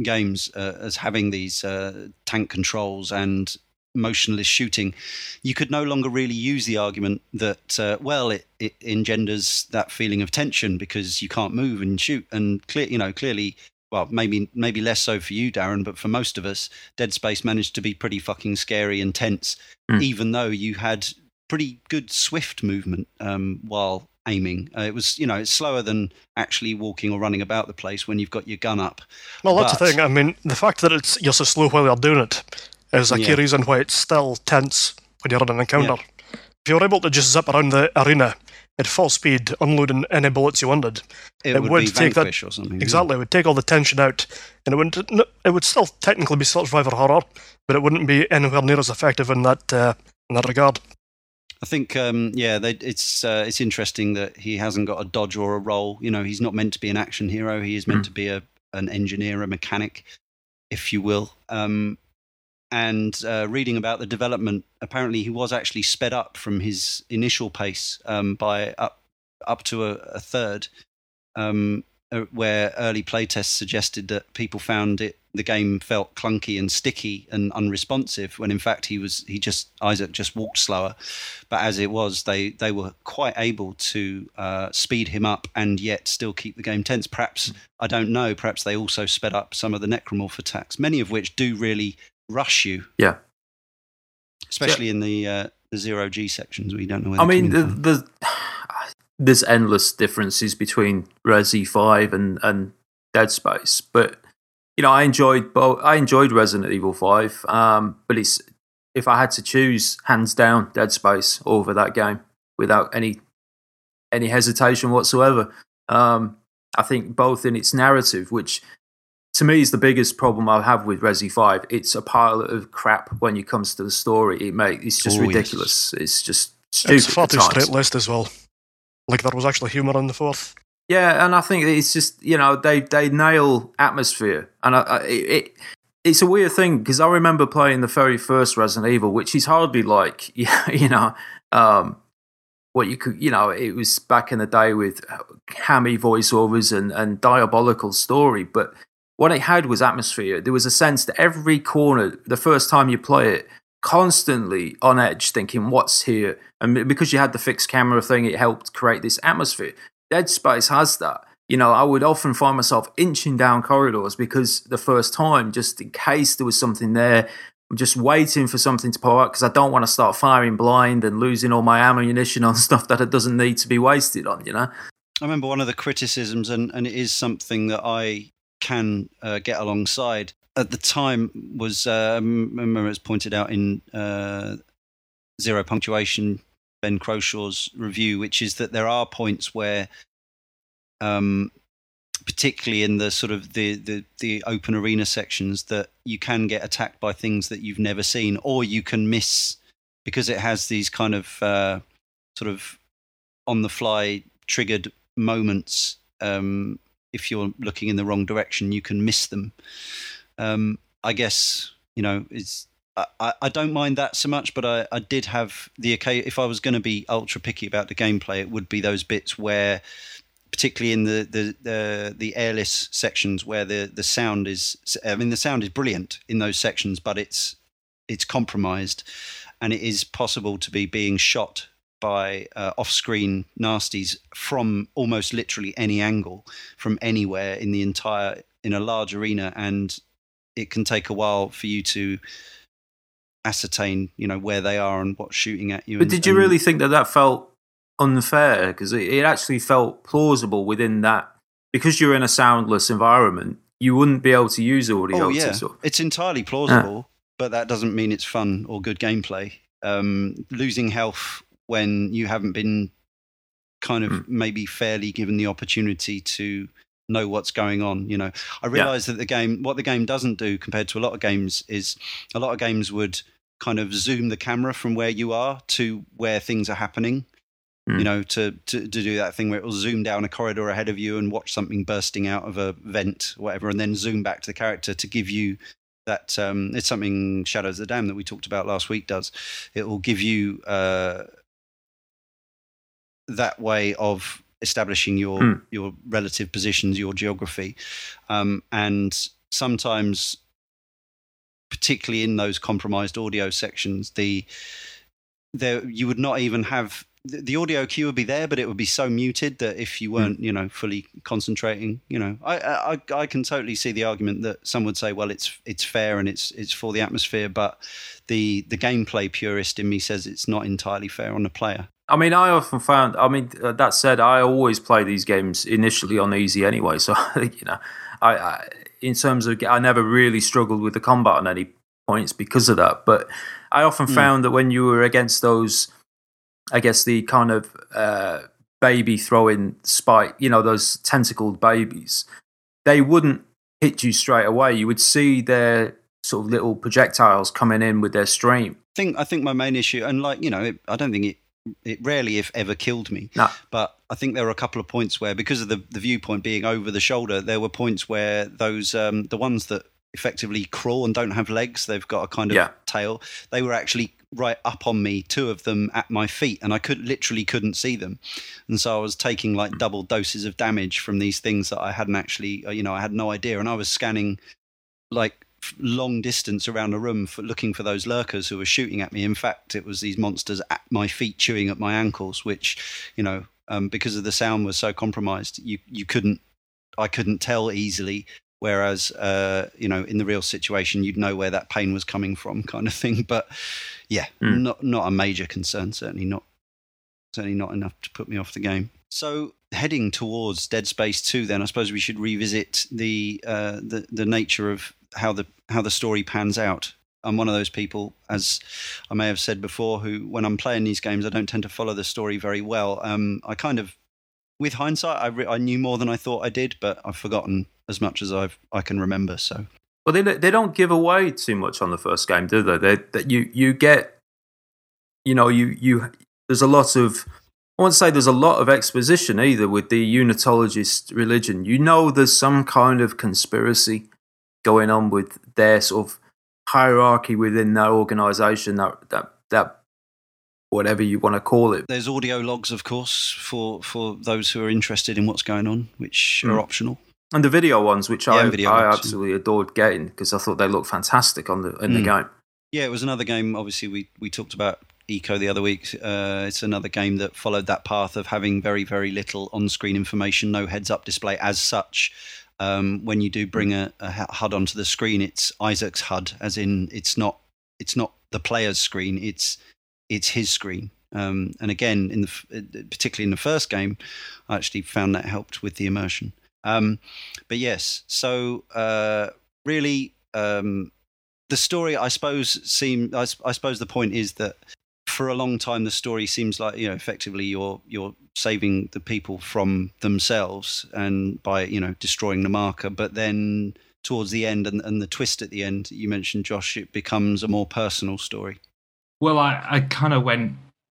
games uh, as having these uh, tank controls and motionless shooting, you could no longer really use the argument that uh, well it, it engenders that feeling of tension because you can't move and shoot and clear you know clearly well, maybe maybe less so for you, Darren, but for most of us, Dead Space managed to be pretty fucking scary and tense, mm. even though you had pretty good swift movement um, while aiming. Uh, it was, you know, it's slower than actually walking or running about the place when you've got your gun up. Well, that's but, the thing. I mean, the fact that it's you're so slow while you're doing it is a yeah. key reason why it's still tense when you're in an encounter. Yeah. If you're able to just zip around the arena at full speed, unloading any bullets you wanted, it, it would, would take that exactly. It would take all the tension out, and it would it would still technically be survivor horror, but it wouldn't be anywhere near as effective in that uh, in that regard. I think, um, yeah, they, it's uh, it's interesting that he hasn't got a dodge or a roll. You know, he's not meant to be an action hero. He is meant mm. to be a an engineer, a mechanic, if you will. Um, and uh, reading about the development, apparently he was actually sped up from his initial pace um, by up up to a, a third. Um, uh, where early playtests suggested that people found it the game felt clunky and sticky and unresponsive when in fact he was he just Isaac just walked slower but as it was they they were quite able to uh, speed him up and yet still keep the game tense perhaps. I don't know perhaps they also sped up some of the necromorph attacks many of which do really rush you yeah especially yeah. in the uh, the zero G sections we don't know I mean the, the there's endless differences between Resi Five and and Dead Space, but you know I enjoyed both. I enjoyed Resident Evil Five, um, but it's if I had to choose, hands down, Dead Space over that game without any any hesitation whatsoever. Um, I think both in its narrative, which to me is the biggest problem I have with Resi Five. It's a pile of crap when it comes to the story. It make it's just ridiculous. Yes. It's just stupid. It's far too straight list as well. Like there was actually humour in the fourth. Yeah, and I think it's just you know they they nail atmosphere, and I, I, it it's a weird thing because I remember playing the very first Resident Evil, which is hardly like you know um, what you could you know it was back in the day with hammy voiceovers and and diabolical story, but what it had was atmosphere. There was a sense that every corner, the first time you play it, constantly on edge, thinking, "What's here?" And because you had the fixed camera thing, it helped create this atmosphere. Dead Space has that. You know, I would often find myself inching down corridors because the first time, just in case there was something there, I'm just waiting for something to pop up because I don't want to start firing blind and losing all my ammunition on stuff that it doesn't need to be wasted on, you know? I remember one of the criticisms, and, and it is something that I can uh, get alongside at the time was um, remember it's pointed out in uh, zero punctuation Ben Croshaw's review, which is that there are points where, um, particularly in the sort of the, the the open arena sections, that you can get attacked by things that you've never seen, or you can miss because it has these kind of uh, sort of on the fly triggered moments. Um, if you're looking in the wrong direction, you can miss them. Um, I guess you know it's I, I don't mind that so much, but I, I did have the occasion. If I was going to be ultra picky about the gameplay, it would be those bits where, particularly in the the the, the airless sections, where the the sound is. I mean, the sound is brilliant in those sections, but it's it's compromised, and it is possible to be being shot by uh, off-screen nasties from almost literally any angle, from anywhere in the entire in a large arena, and it can take a while for you to ascertain, you know, where they are and what's shooting at you. But and, did you and- really think that that felt unfair? Because it, it actually felt plausible within that. Because you're in a soundless environment, you wouldn't be able to use audio Oh yeah, sort of- it's entirely plausible, but that doesn't mean it's fun or good gameplay. Um, losing health when you haven't been kind of Mm. maybe fairly given the opportunity to know what's going on. You know, I realize that the game, what the game doesn't do compared to a lot of games, is a lot of games would kind of zoom the camera from where you are to where things are happening. Mm. You know, to, to to do that thing where it will zoom down a corridor ahead of you and watch something bursting out of a vent, or whatever, and then zoom back to the character to give you that. Um, it's something Shadows of the Damned that we talked about last week does. It will give you uh, that way of establishing your Hmm. your relative positions, your geography, um, and sometimes, particularly in those compromised audio sections, the there you would not even have the audio cue would be there, but it would be so muted that if you weren't, you know, fully concentrating, you know, I, I I- I can totally see the argument that some would say, well, it's it's fair and it's it's for the atmosphere, but the the gameplay purist in me says it's not entirely fair on the player. I mean, I often found. I mean, uh, that said, I always play these games initially on easy anyway. So you know, I, I in terms of, I never really struggled with the combat on any points because of that. But I often Hmm. found that when you were against those, I guess the kind of uh, baby throwing spike, you know, those tentacled babies, they wouldn't hit you straight away. You would see their sort of little projectiles coming in with their stream. I think I think my main issue, and like you know, it, I don't think it it rarely, if ever, killed me. No. But I think there were a couple of points where, because of the the viewpoint being over the shoulder, there were points where those um, the ones that effectively crawl and don't have legs, they've got a kind of Yeah. tail. They were actually right up on me, two of them at my feet, and I could literally couldn't see them, and so I was taking like double doses of damage from these things that I hadn't actually, uh, you know, I had no idea, and I was scanning like long distance around the room for looking for those lurkers who were shooting at me. In fact, it was these monsters at my feet chewing at my ankles, which, you know, um, because of the sound was so compromised, you you couldn't, I couldn't tell easily. Whereas, uh, you know, in the real situation, you'd know where that pain was coming from, kind of thing. But yeah, Mm. not not a major concern. Certainly not. Certainly not enough to put me off the game. So heading towards Dead Space Two, then I suppose we should revisit the uh, the the nature of how the how the story pans out. I'm one of those people, as I may have said before, who when I'm playing these games, I don't tend to follow the story very well. Um, I kind of, with hindsight, I, re- I knew more than I thought I did, but I've forgotten as much as I've I can remember. So Well, they they don't give away too much on the first game, do they? They that you you get, you know, you you there's a lot of I won't say there's a lot of exposition either with the Unitologist religion. You know, there's some kind of conspiracy going on with their sort of hierarchy within that organization. That that that whatever you want to call it. there's audio logs, of course, for for those who are interested in what's going on, which are Mm. optional. And the video ones, which Yeah, I, video I ones, yeah. absolutely adored getting because I thought they looked fantastic on the in the Mm. game. Yeah, it was another game. Obviously, we, we talked about Ico the other week. Uh, it's another game that followed that path of having very, very little on screen information, no heads up display as such. Um, when you do bring a, a HUD onto the screen, it's Isaac's HUD, as in it's not it's not the player's screen, it's it's his screen. Um, and again, in the uh, particularly in the first game, I actually found that helped with the immersion. Um, but yes, so uh, really, um, the story, I suppose, seem. I, I suppose the point is that for a long time, the story seems like you know, effectively, you're you're saving the people from themselves and by you know destroying the marker. But then towards the end and, and the twist at the end, you mentioned Josh, it becomes a more personal story. Well, I, I kind of went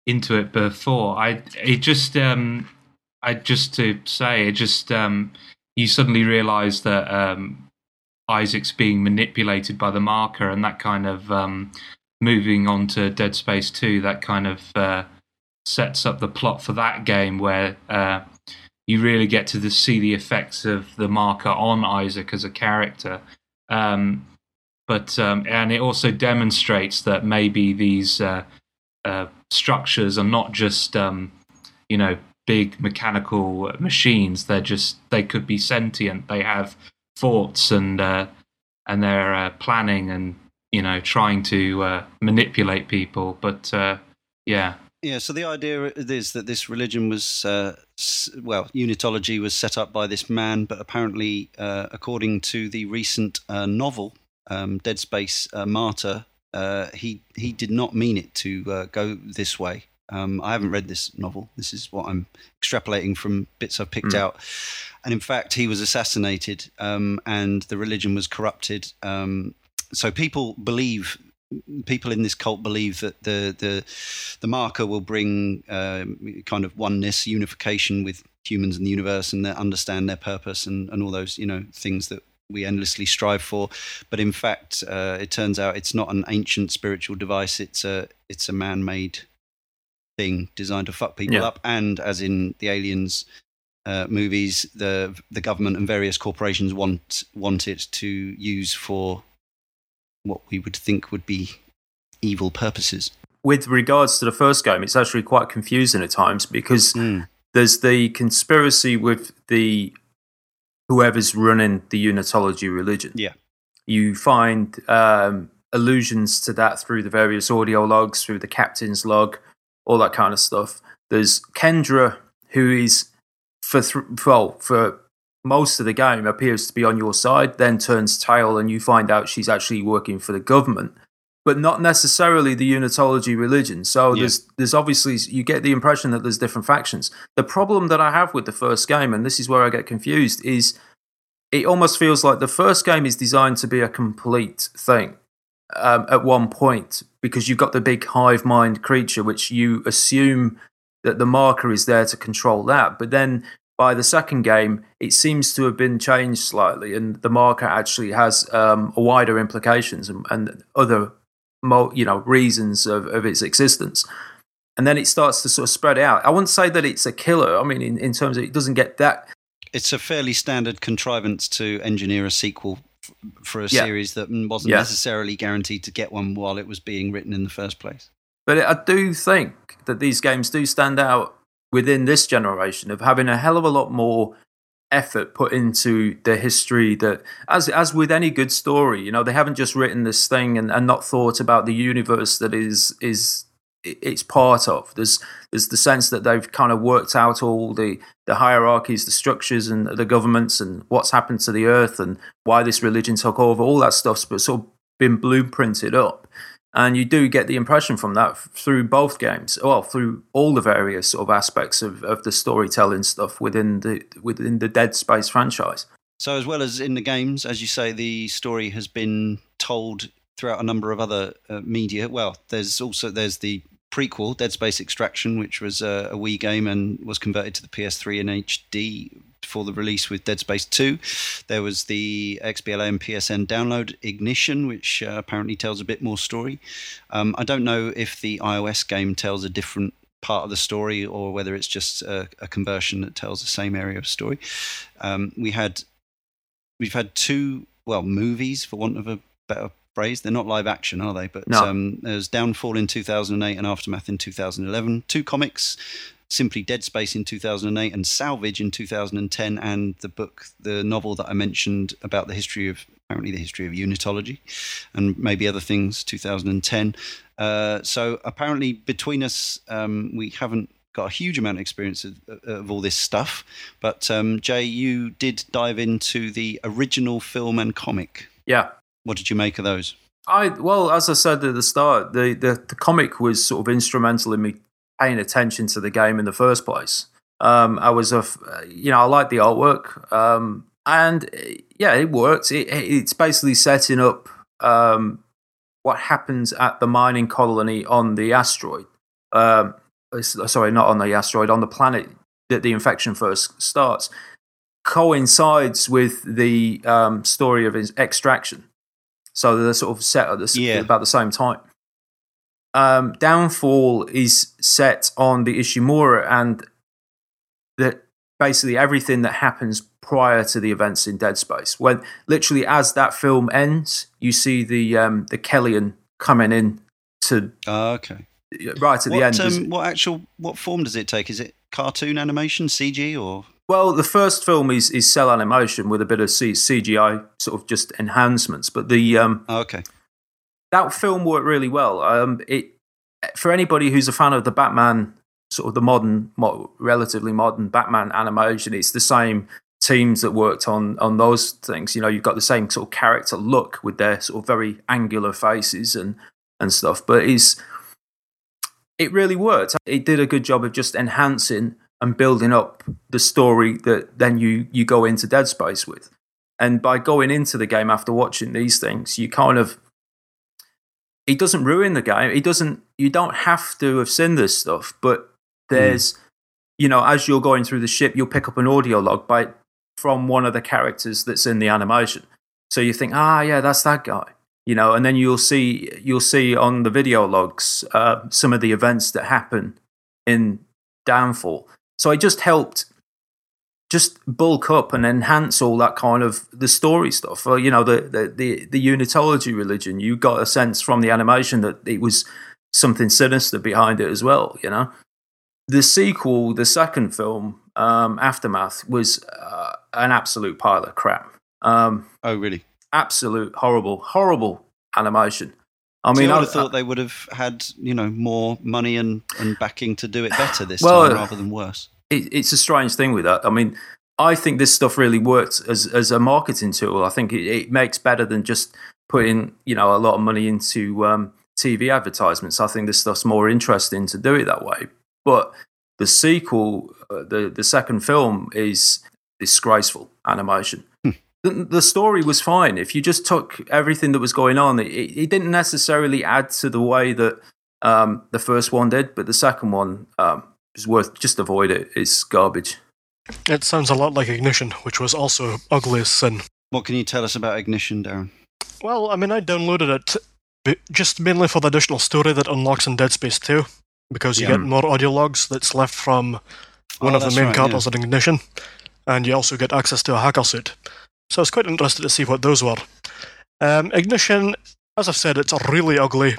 into it before. I it just um I just to say it just um you suddenly realise that um Isaac's being manipulated by the marker, and that kind of um, moving on to Dead Space Two, that kind of uh, sets up the plot for that game where uh, you really get to the, see the effects of the marker on Isaac as a character. Um, but um, and it also demonstrates that maybe these uh, uh, structures are not just um, you know big mechanical machines. They're just they could be sentient. They have thoughts and uh, and they're uh, planning and you know trying to uh, manipulate people. But uh, yeah, yeah, so the idea is that this religion was, uh, well, unitology was set up by this man, but apparently, uh, according to the recent uh, novel, um, Dead Space uh, Martyr, uh, he, he did not mean it to uh, go this way. Um, I haven't read this novel. This is what I'm extrapolating from bits I've picked mm. out. And in fact, he was assassinated um, and the religion was corrupted. Um, so people believe people in this cult believe that the the the marker will bring um, kind of oneness, unification with humans and the universe, and understand their purpose and, and all those you know things that we endlessly strive for. But in fact, uh, it turns out it's not an ancient spiritual device. It's a it's a man made thing designed to fuck people yeah. up. And as in the aliens uh, movies, the the government and various corporations want want it to use for what we would think would be evil purposes. With regards to the first game, it's actually quite confusing at times because mm. there's the conspiracy with the whoever's running the Unitology religion. Yeah. You find um, allusions to that through the various audio logs, through the captain's log, all that kind of stuff. There's Kendra, who is for th- well, for most of the game appears to be on your side, then turns tail, and you find out she's actually working for the government, but not necessarily the Unitology religion. So yeah. there's there's obviously you get the impression that there's different factions. The problem that I have with the first game, and this is where I get confused, is it almost feels like the first game is designed to be a complete thing. Um, at one point, because you've got the big hive mind creature, which you assume that the marker is there to control that. But then by the second game, it seems to have been changed slightly, and the marker actually has um, wider implications and, and other, you know, reasons of, of its existence. And then it starts to sort of spread out. I wouldn't say that it's a killer. I mean, in, in terms of it doesn't get that. It's a fairly standard contrivance to engineer a sequel for a yeah. series that wasn't yeah. necessarily guaranteed to get one while it was being written in the first place. But I do think that these games do stand out within this generation of having a hell of a lot more effort put into the history that as as with any good story you know they haven't just written this thing and, and not thought about the universe that is is it's part of. There's there's the sense that they've kind of worked out all the the hierarchies the structures and the governments and what's happened to the earth and why this religion took over all that stuff's but sort of been blueprinted up and you do get the impression from that through both games, well, through all the various sort of aspects of, of the storytelling stuff within the within the Dead Space franchise. So, as well as in the games, as you say, the story has been told throughout a number of other uh, media. Well, there's also there's the prequel, Dead Space Extraction, which was a, a Wii game and was converted to the PS3 in HD for the release with Dead Space 2. There was the XBLA and PSN download Ignition, which uh, apparently tells a bit more story. Um, I don't know if the iOS game tells a different part of the story or whether it's just a, a conversion that tells the same area of story. Um, we had we've had two well movies for want of a better phrase. They're not live action, are they? But no. um, there's Downfall in 2008 and Aftermath in 2011. Two comics simply Dead Space in 2008 and Salvage in 2010, and the book, the novel that I mentioned about the history of apparently the history of unitology and maybe other things, 2010. Uh, so apparently between us, um, we haven't got a huge amount of experience of, of all this stuff. But um, Jay, you did dive into the original film and comic. Yeah. What did you make of those? I well, as I said at the start, the, the, the comic was sort of instrumental in me paying attention to the game in the first place. Um, I was a, you know, I like the artwork, um, and yeah, it works. It, it's basically setting up um, what happens at the mining colony on the asteroid. Um, sorry, not on the asteroid, on the planet that the infection first starts. coincides with the um, story of his extraction. So they're sort of set at the, Yeah. about the same time. Um, Downfall is set on the Ishimura and that basically everything that happens prior to the events in Dead Space. When literally as that film ends, you see the um, the Kellion coming in to Ah, okay. right at the What, end. um, what actual what form does it take? Is it cartoon animation, CG, or Well, the first film is is cell animation with a bit of C- CGI sort of just enhancements, but the um, oh, okay? That film worked really well. Um, it for anybody who's a fan of the Batman, sort of the modern, mo- relatively modern Batman animation, it's the same teams that worked on on those things. You know, you've got the same sort of character look with their sort of very angular faces and and stuff, but it's it really worked. It did a good job of just enhancing and building up the story that then you you go into Dead Space with. And by going into the game after watching these things, you kind of it doesn't ruin the game. It doesn't. You don't have to have seen this stuff, but there's, you know, as you're going through the ship, you'll pick up an audio log by from one of the characters that's in the animation. So you think, ah, yeah, that's that guy, you know, and then you'll see you'll see on the video logs uh, some of the events that happen in Downfall. So it just helped just bulk up and enhance all that kind of the story stuff. You know, the, the, the, the unitology religion, you got a sense from the animation that it was something sinister behind it as well, you know. The sequel, the second film, um, Aftermath, was uh, an absolute pile of crap. Um, Oh, really? absolute horrible, horrible animation. I I mean, I I, would have thought they would have had you know more money and, and backing to do it better this Well, time rather than worse. It, it's a strange thing with that. I mean, I think this stuff really works as as a marketing tool. I think it, it makes better than just putting you know a lot of money into um, TV advertisements. I think this stuff's more interesting to do it that way. But the sequel, uh, the the second film, is disgraceful animation. The, the story was fine. If you just took everything that was going on, it, it didn't necessarily add to the way that um, the first one did, but the second one um, is worth just avoid it. It's garbage. It sounds a lot like Ignition, which was also ugly as sin. What can you tell us about Ignition, Darren? Well, I mean, I downloaded it just mainly for the additional story that unlocks in Dead Space 2, because you Yeah. get more audio logs that's left from one Oh, of the main right, characters in Ignition, and you also get access to a hacker suit. So I was quite interested to see what those were. Um, Ignition, as I've said, it's really ugly.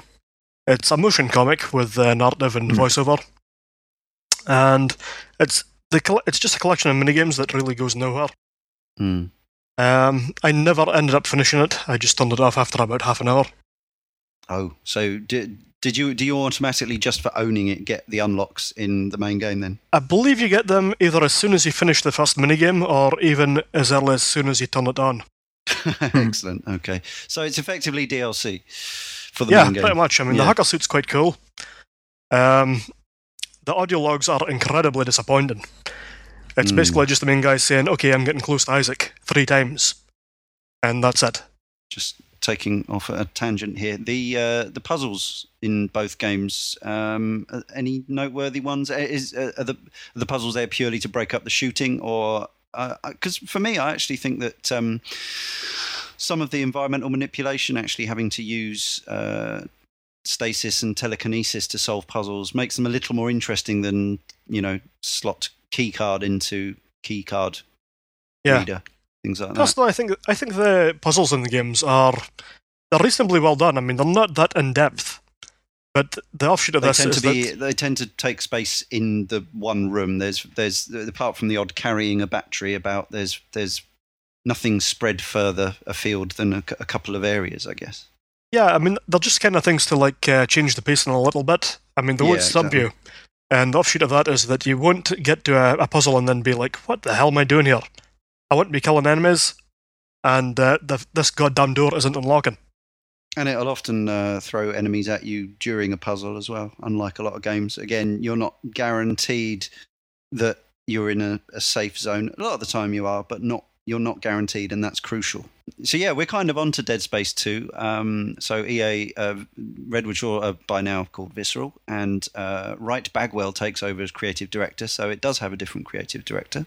It's a motion comic with uh, narrative and Hmm. voiceover, and it's the it's just a collection of minigames that really goes nowhere. Hmm. Um, I never ended up finishing it. I just turned it off after about half an hour. Oh, so did did you do you automatically just for owning it get the unlocks in the main game then? I believe you get them either as soon as you finish the first minigame or even as early as soon as you turn it on. Excellent. Okay, so it's effectively DLC for the yeah, main game. Yeah, pretty much. I mean, the Yeah. hacker suit's quite cool. Um, the audio logs are incredibly disappointing. It's Mm. basically just the main guy saying, "Okay, I'm getting close to Isaac" three times, and that's it. Just taking off a tangent here. The uh, the puzzles in both games. Um, any noteworthy ones? Uh, Is uh, are the are the puzzles there purely to break up the shooting, or because for me, I actually think that um, some of the environmental manipulation, actually having to use uh, stasis and telekinesis to solve puzzles, makes them a little more interesting than you know slot key card into key card Yeah. reader things like that. Personally, I think I think the puzzles in the games are they're reasonably well done. I mean, they're not that in depth, but the offshoot of they this tend is to be that they tend to take space in the one room there's there's apart from the odd carrying a battery about there's there's nothing spread further afield than a, a couple of areas i guess yeah, I mean, they're just kind of things to like uh, change the pacing a little bit. I mean, they won't Yeah, stump you, and the offshoot of that is that you won't get to a, a puzzle and then be like, "What the hell am I doing here? I want to be killing enemies, and uh, the, this goddamn door isn't unlocking." and it'll often uh, throw enemies at you during a puzzle as well unlike a lot of games again you're not guaranteed that you're in a, a safe zone a lot of the time you are but not you're not guaranteed, and that's crucial. So yeah, we're kind of onto Dead Space 2. Um, so EA, uh, Redwood Shore are by now called Visceral, and uh, Wright Bagwell takes over as creative director. So it does have a different creative director.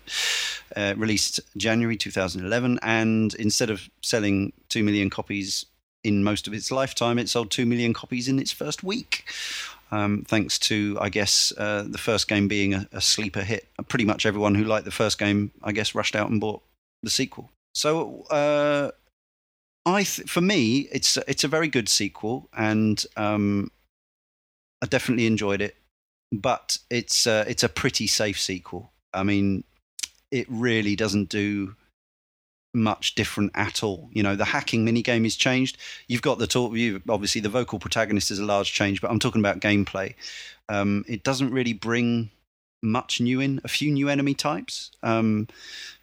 Uh, released January 2011, and instead of selling two million copies in most of its lifetime, it sold two million copies in its first week. Um, thanks to, I guess, uh, the first game being a, a, sleeper hit. Pretty much everyone who liked the first game, I guess, rushed out and bought the sequel. So, uh, I th- for me, it's it's a very good sequel, and um, I definitely enjoyed it. But it's uh, it's a pretty safe sequel. I mean, it really doesn't do much different at all. You know, the hacking minigame is changed. You've got the talk. You obviously the vocal protagonist is a large change, but I'm talking about gameplay. Um, it doesn't really bring much new in. A few new enemy types. Um,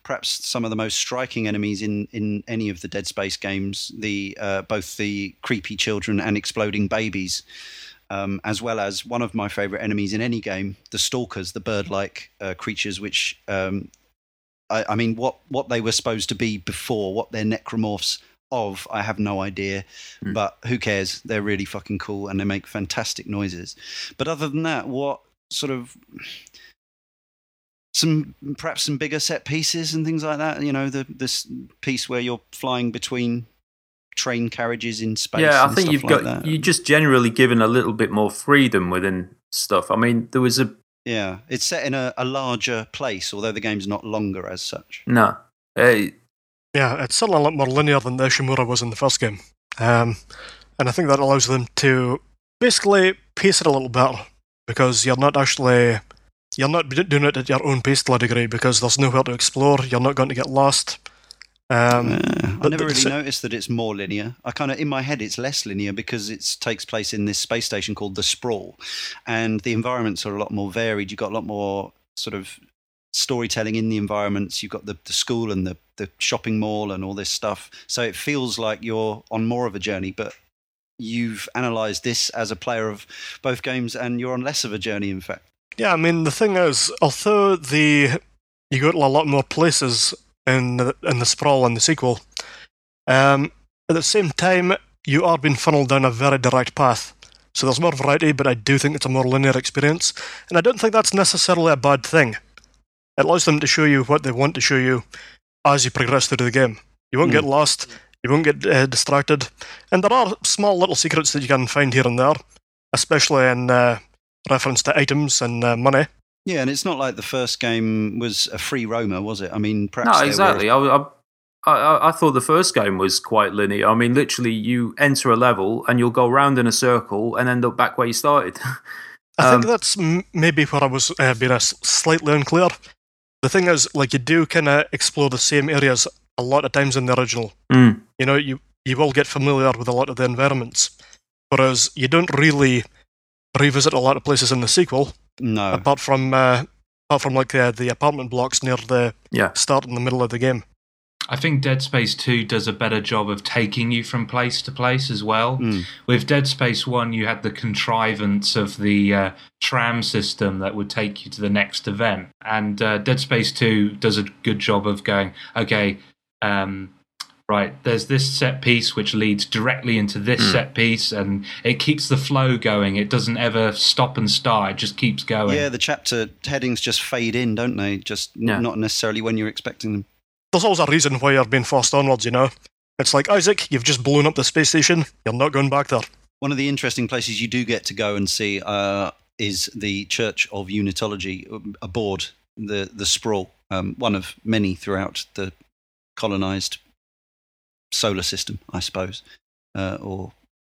perhaps some of the most striking enemies in in any of the Dead Space games. The uh, both the creepy children and exploding babies. Um, as well as one of my favorite enemies in any game, the stalkers, the bird-like uh, creatures, which um, I, I, mean, what what they were supposed to be before, what they're necromorphs of, I have no idea. Mm. But who cares? They're really fucking cool and they make fantastic noises. But other than that, what sort of some perhaps some bigger set pieces and things like that. You know, the this piece where you're flying between train carriages in space. Yeah, I think you've like got you just generally given a little bit more freedom within stuff. I mean, there was a yeah, it's set in a, a larger place, although the game's not longer as such. No. Hey. Yeah, it's certainly a lot more linear than the Ishimura was in the first game. Um, and I think that allows them to basically pace it a little better because you're not actually you're not doing it at your own pace to a degree because there's nowhere to explore. You're not going to get lost. Um, uh, I never really noticed that it's more linear. I kind of in my head it's less linear because it takes place in this space station called the Sprawl, and the environments are a lot more varied. You've got a lot more sort of storytelling in the environments. You've got the, the school and the, the shopping mall and all this stuff. So it feels like you're on more of a journey, but you've analysed this as a player of both games, and you're on less of a journey, in fact. Yeah, I mean the thing is, although the you go to a lot more places in the, in the sprawl and the sequel. Um, at the same time, you are being funneled down a very direct path. So there's more variety, but I do think it's a more linear experience. And I don't think that's necessarily a bad thing. It allows them to show you what they want to show you as you progress through the game. You won't mm. get lost, you won't get uh, distracted. And there are small little secrets that you can find here and there, especially in uh, reference to items and uh, money. Yeah, and it's not like the first game was a free roamer, was it? I mean, perhaps no, exactly. Were... I, I, I, thought the first game was quite linear. I mean, literally, you enter a level and you'll go round in a circle and end up back where you started. I think um, that's maybe where I was uh, being slightly unclear. The thing is, like, you do kind of explore the same areas a lot of times in the original. Mm. You know, you you will get familiar with a lot of the environments, whereas you don't really revisit a lot of places in the sequel no. Apart from uh, apart from like the the apartment blocks near the yeah. start in the middle of the game. I think Dead Space 2 does a better job of taking you from place to place as well. Mm. With Dead Space 1, you had the contrivance of the uh, tram system that would take you to the next event. And uh, Dead Space 2 does a good job of going, okay, um, right, there's this set piece which leads directly into this mm. set piece, and it keeps the flow going. It doesn't ever stop and start, it just keeps going. Yeah, the chapter headings just fade in, don't they? Just yeah. not necessarily when you're expecting them. There's always a reason why you're being forced onwards, you know? It's like, Isaac, you've just blown up the space station, you're not going back there. One of the interesting places you do get to go and see uh, is the Church of Unitology um, aboard the, the Sprawl, um, one of many throughout the colonized solar system, I suppose, uh, or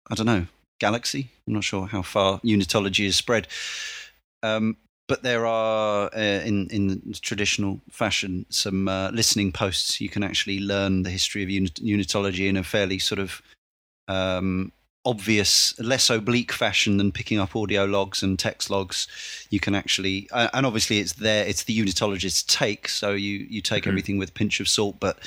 I don't know, galaxy. I'm not sure how far unitology is spread. Um, but there are, uh, in in traditional fashion, some uh, listening posts. You can actually learn the history of unit- unitology in a fairly sort of um, obvious, less oblique fashion than picking up audio logs and text logs. You can actually, and obviously it's there. It's the unitologist's take, so you you take mm-hmm. everything with a pinch of salt. But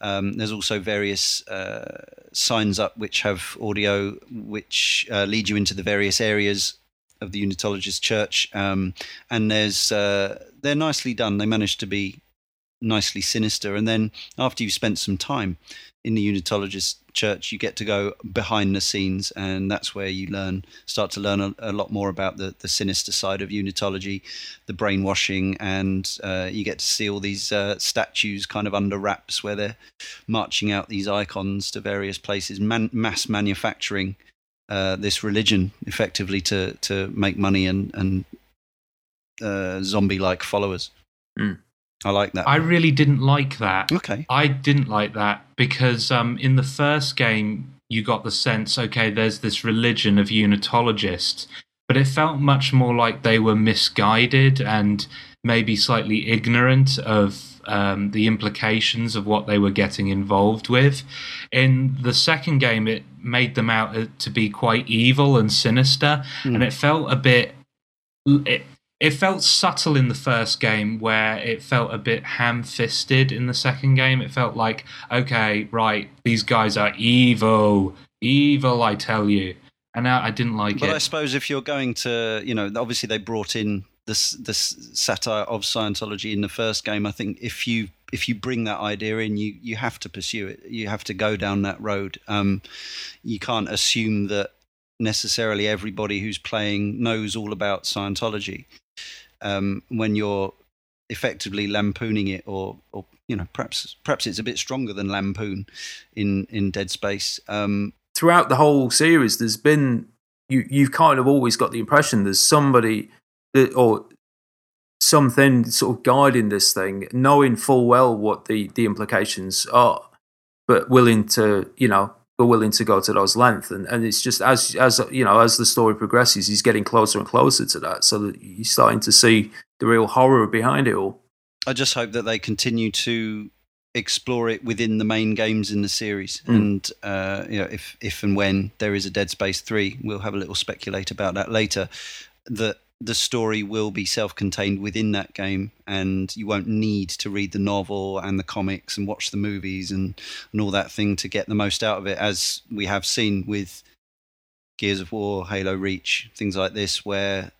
um, there's also various uh, signs up which have audio, which uh, lead you into the various areas of the unitologist church. Um, and there's uh, they're nicely done. They manage to be nicely sinister. And then after you've spent some time in the Unitologist church, you get to go behind the scenes, and that's where you learn, start to learn a, a lot more about the, the sinister side of Unitology, the brainwashing, and uh, you get to see all these uh, statues kind of under wraps where they're marching out these icons to various places, man- mass manufacturing uh, this religion effectively to to make money and and uh, zombie like followers. Mm. I like that. I really didn't like that. okay. I didn't like that because um, in the first game, you got the sense okay, there's this religion of Unitologists, but it felt much more like they were misguided and maybe slightly ignorant of um, the implications of what they were getting involved with. In the second game, it made them out uh, to be quite evil and sinister, Hmm. and it felt a bit. It, it felt subtle in the first game where it felt a bit ham-fisted in the second game it felt like okay right these guys are evil evil i tell you and I, I didn't like But it I suppose if you're going to, you know, obviously they brought in this this satire of Scientology in the first game. I think if you if you bring that idea in, you you have to pursue it. You have to go down that road. Um, you can't assume that necessarily everybody who's playing knows all about Scientology. Um, when you're effectively lampooning it, or or you know, perhaps perhaps it's a bit stronger than lampoon in in Dead Space. Um, throughout the whole series, there's been you you've kind of always got the impression there's somebody that or something sort of guiding this thing, knowing full well what the the implications are, but willing to you know but willing to go to those lengths. And and it's just as as you know as the story progresses, he's getting closer and closer to that, so that you're starting to see the real horror behind it all. I just hope that they continue to explore it within the main games in the series. Mm. And uh, you know, if if and when there is a Dead Space three, we'll have a little speculate about that later. That the story will be self-contained within that game, and you won't need to read the novel and the comics and watch the movies and and all that thing to get the most out of it, as we have seen with Gears of War, Halo Reach, things like this, where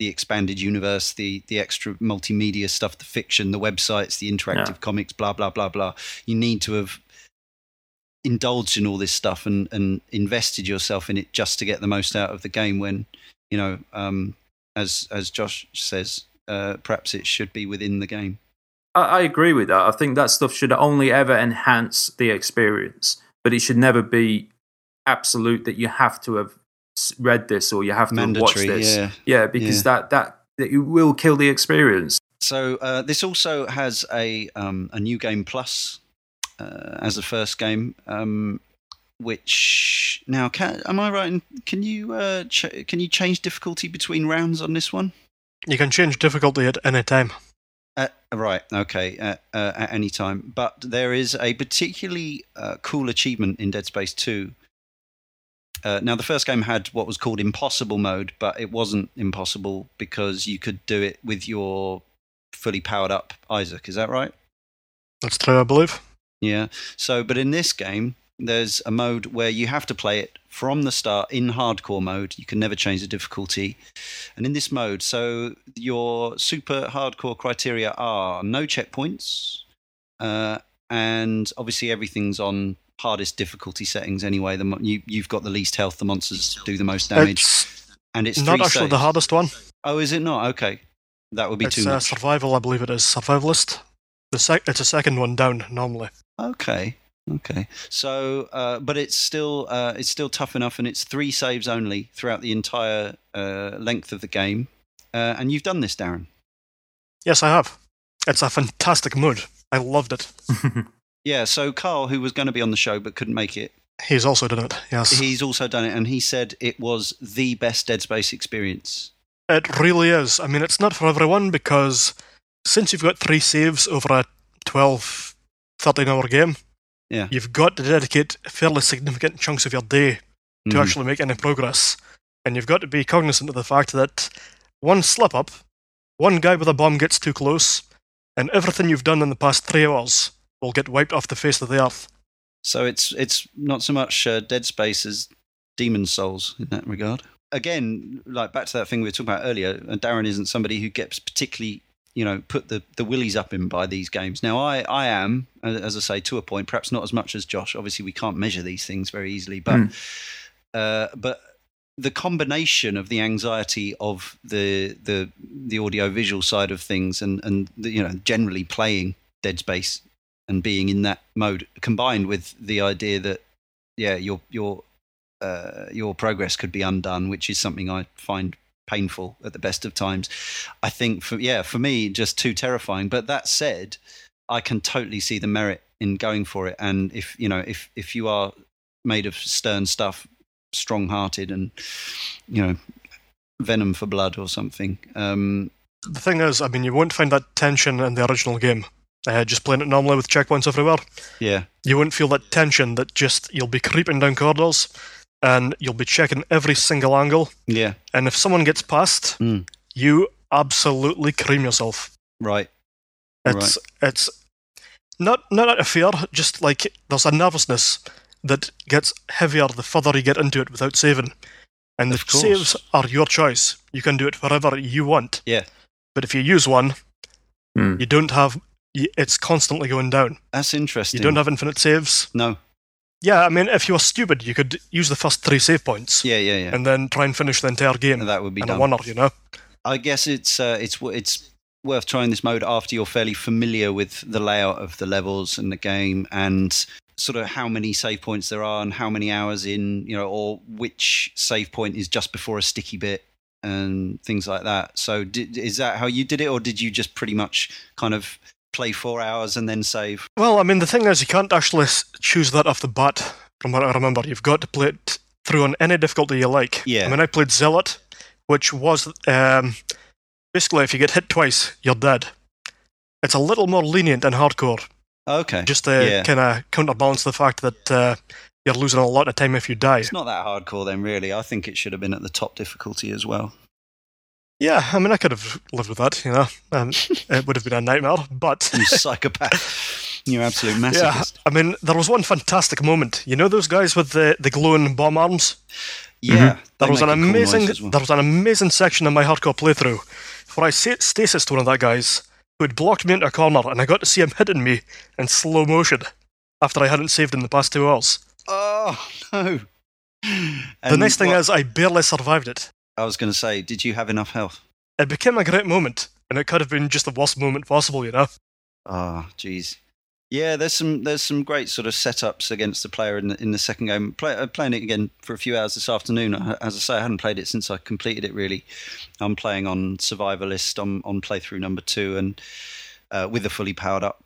the expanded universe, the the extra multimedia stuff, the fiction, the websites, the interactive Yeah. comics, blah blah blah blah. You need to have indulged in all this stuff and and invested yourself in it just to get the most out of the game. When you know, um, as as Josh says, uh, perhaps it should be within the game. I, I agree with that. I think that stuff should only ever enhance the experience, but it should never be absolute that you have to have read this or you have to Mandatory, this. yeah. Yeah, because that, that that it will kill the experience. So uh, this also has a um, a new game plus uh, as the first game, um, which now can, am I right? in- Can you uh, ch- can you change difficulty between rounds on this one? You can change difficulty at any time. Uh, right, okay, uh, uh, at any time. But there is a particularly uh, cool achievement in Dead Space 2. Uh, now, the first game had what was called impossible mode, but it wasn't impossible because you could do it with your fully powered up Isaac. Is that right? That's true, I believe. Yeah. So, but in this game, there's a mode where you have to play it from the start in hardcore mode. You can never change the difficulty. And in this mode, so your super hardcore criteria are no checkpoints, uh, and obviously everything's on hardest difficulty settings anyway. The mo- you, you've got the least health, the monsters do the most damage, It's and it's not actually the hardest one. Oh, is it not? Okay, that would be It's too uh, survival, I believe it is. Survivalist. The sec- it's a second one down normally. Okay. Okay. So, uh, but it's still uh, it's still tough enough, and it's three saves only throughout the entire uh, length of the game. Uh, and you've done this, Darren. Yes, I have. It's a fantastic mood. I loved it. Yeah. So Carl, who was going to be on the show but couldn't make it, He's also done it. Yes, he's also done it, and he said it was the best Dead Space experience. it really is. I mean, it's not for everyone because since you've got three saves over a 12, 13 hour game, Yeah. you've got to dedicate fairly significant chunks of your day to Mhm. actually make any progress. And you've got to be cognizant of the fact that one slip up, one guy with a bomb gets too close, and everything you've done in the past three hours will get wiped off the face of the earth. So it's it's not so much uh, Dead Space as Demon's Souls in that regard. Again, like back to that thing we were talking about earlier, and Darren isn't somebody who gets particularly you know put the the willies up in by these games. Now I I am as I say to a point, perhaps not as much as Josh. Obviously, we can't measure these things very easily, but Mm. uh, but the combination of the anxiety of the the the audio visual side of things and and the, you know generally playing Dead Space and being in that mode combined with the idea that yeah your your uh, your progress could be undone, which is something I find painful at the best of times. I think for yeah for me just too terrifying. But that said, I can totally see the merit in going for it. And if you know if if you are made of stern stuff, strong-hearted, and you know venom for blood or something. Um, The thing is, I mean, you won't find that tension in the original game. Uh, just playing it normally with checkpoints everywhere, yeah, you won't feel that tension that just you'll be creeping down corridors and you'll be checking every single angle. yeah, And if someone gets past, Mm. you absolutely cream yourself. right. It's it's not not out of fear, just like there's a nervousness that gets heavier the further you get into it without saving. And the course. saves are your choice. You can do it wherever you want. Yeah. But if you use one, Hmm. you don't have. It's constantly going down. That's interesting. You don't have infinite saves. no. Yeah, I mean, if you were stupid, you could use the first three save points Yeah, yeah, yeah. and then try and finish the entire game that would be and a winner. You know. I guess it's uh, it's it's worth trying this mode after you're fairly familiar with the layout of the levels and the game and sort of how many save points there are and how many hours in, you know, or which save point is just before a sticky bit and things like that. So did, is that how you did it or did you just pretty much kind of play 4 hours and then save? Well, I mean, the thing is, you can't actually choose that off the bat. From what I remember, you've got to play it through on any difficulty you like. Yeah. I mean, I played Zealot, which was um, basically if you get hit twice, you're dead. It's a little more lenient than hardcore, Okay. just to Yeah. kind of counterbalance the fact that uh, you're losing a lot of time if you die. It's not that hardcore then really. I think it should have been at the top difficulty as well. Yeah, I mean, I could have lived with that. You know, um, it would have been a nightmare, but You psychopath. You're absolute yeah. I mean, there was one fantastic moment. You know those guys with the the glowing bomb arms? Yeah. they There was an amazing, well. there was an amazing section in my hardcore playthrough where I sa- stasis one of that guys who had blocked me into a corner, and I got to see him hitting me in slow motion after I hadn't saved in the past two hours. Oh no! the And nice thing what- is, I barely survived it. I was going to say, did you have enough health? It became a great moment, and it could have been just the worst moment possible, you know. Ah, jeez. Yeah, there's some there's some great sort of setups against the player in the, in the second game. Play, uh, playing it again for a few hours this afternoon. As I say, I hadn't played it since I completed it. Really, I'm playing on survivalist on on playthrough number two, and uh, with a fully powered up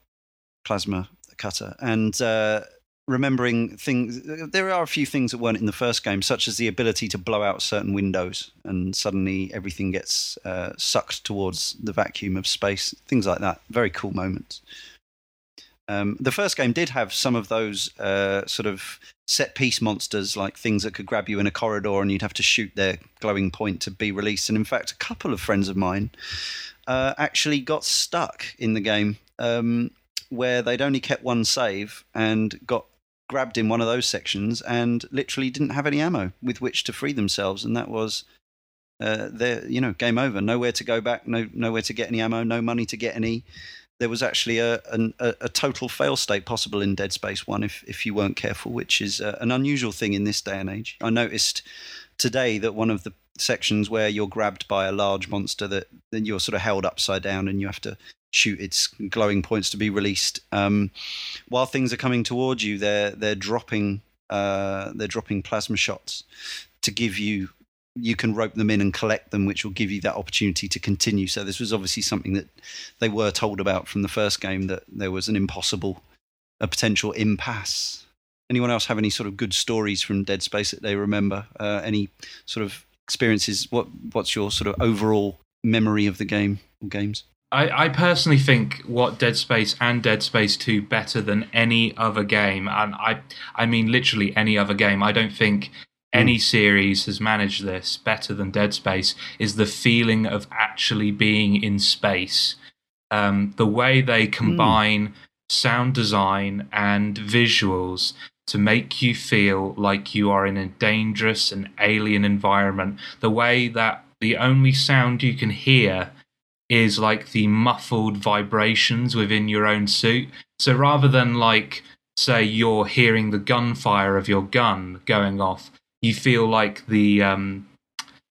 plasma cutter, and uh, remembering things. There are a few things that weren't in the first game, such as the ability to blow out certain windows, and suddenly everything gets uh, sucked towards the vacuum of space. Things like that. Very cool moments. Um, the first game did have some of those uh, sort of set piece monsters, like things that could grab you in a corridor and you'd have to shoot their glowing point to be released. And in fact, a couple of friends of mine uh, actually got stuck in the game um, where they'd only kept one save and got grabbed in one of those sections and literally didn't have any ammo with which to free themselves. And that was. Uh, their, you know, game over. Nowhere to go back. No, nowhere to get any ammo. No money to get any there was actually a, an, a, a total fail state possible in Dead Space 1 if, if you weren't careful, which is uh, an unusual thing in this day and age. I noticed today that one of the sections where you're grabbed by a large monster that then you're sort of held upside down and you have to shoot its glowing points to be released. Um, while things are coming towards you, they're they're dropping uh, they're dropping plasma shots to give you you can rope them in and collect them, which will give you that opportunity to continue. So this was obviously something that they were told about from the first game that there was an impossible, a potential impasse. Anyone else have any sort of good stories from Dead Space that they remember? Uh, any sort of experiences? What What's your sort of overall memory of the game or games? I, I personally think what Dead Space and Dead Space 2 better than any other game, and I I mean literally any other game. I don't think any series has managed this better than Dead Space is the feeling of actually being in space. Um, the way they combine sound design and visuals to make you feel like you are in a dangerous and alien environment. The way that the only sound you can hear is like the muffled vibrations within your own suit. So rather than like say you're hearing the gunfire of your gun going off, you feel like the um,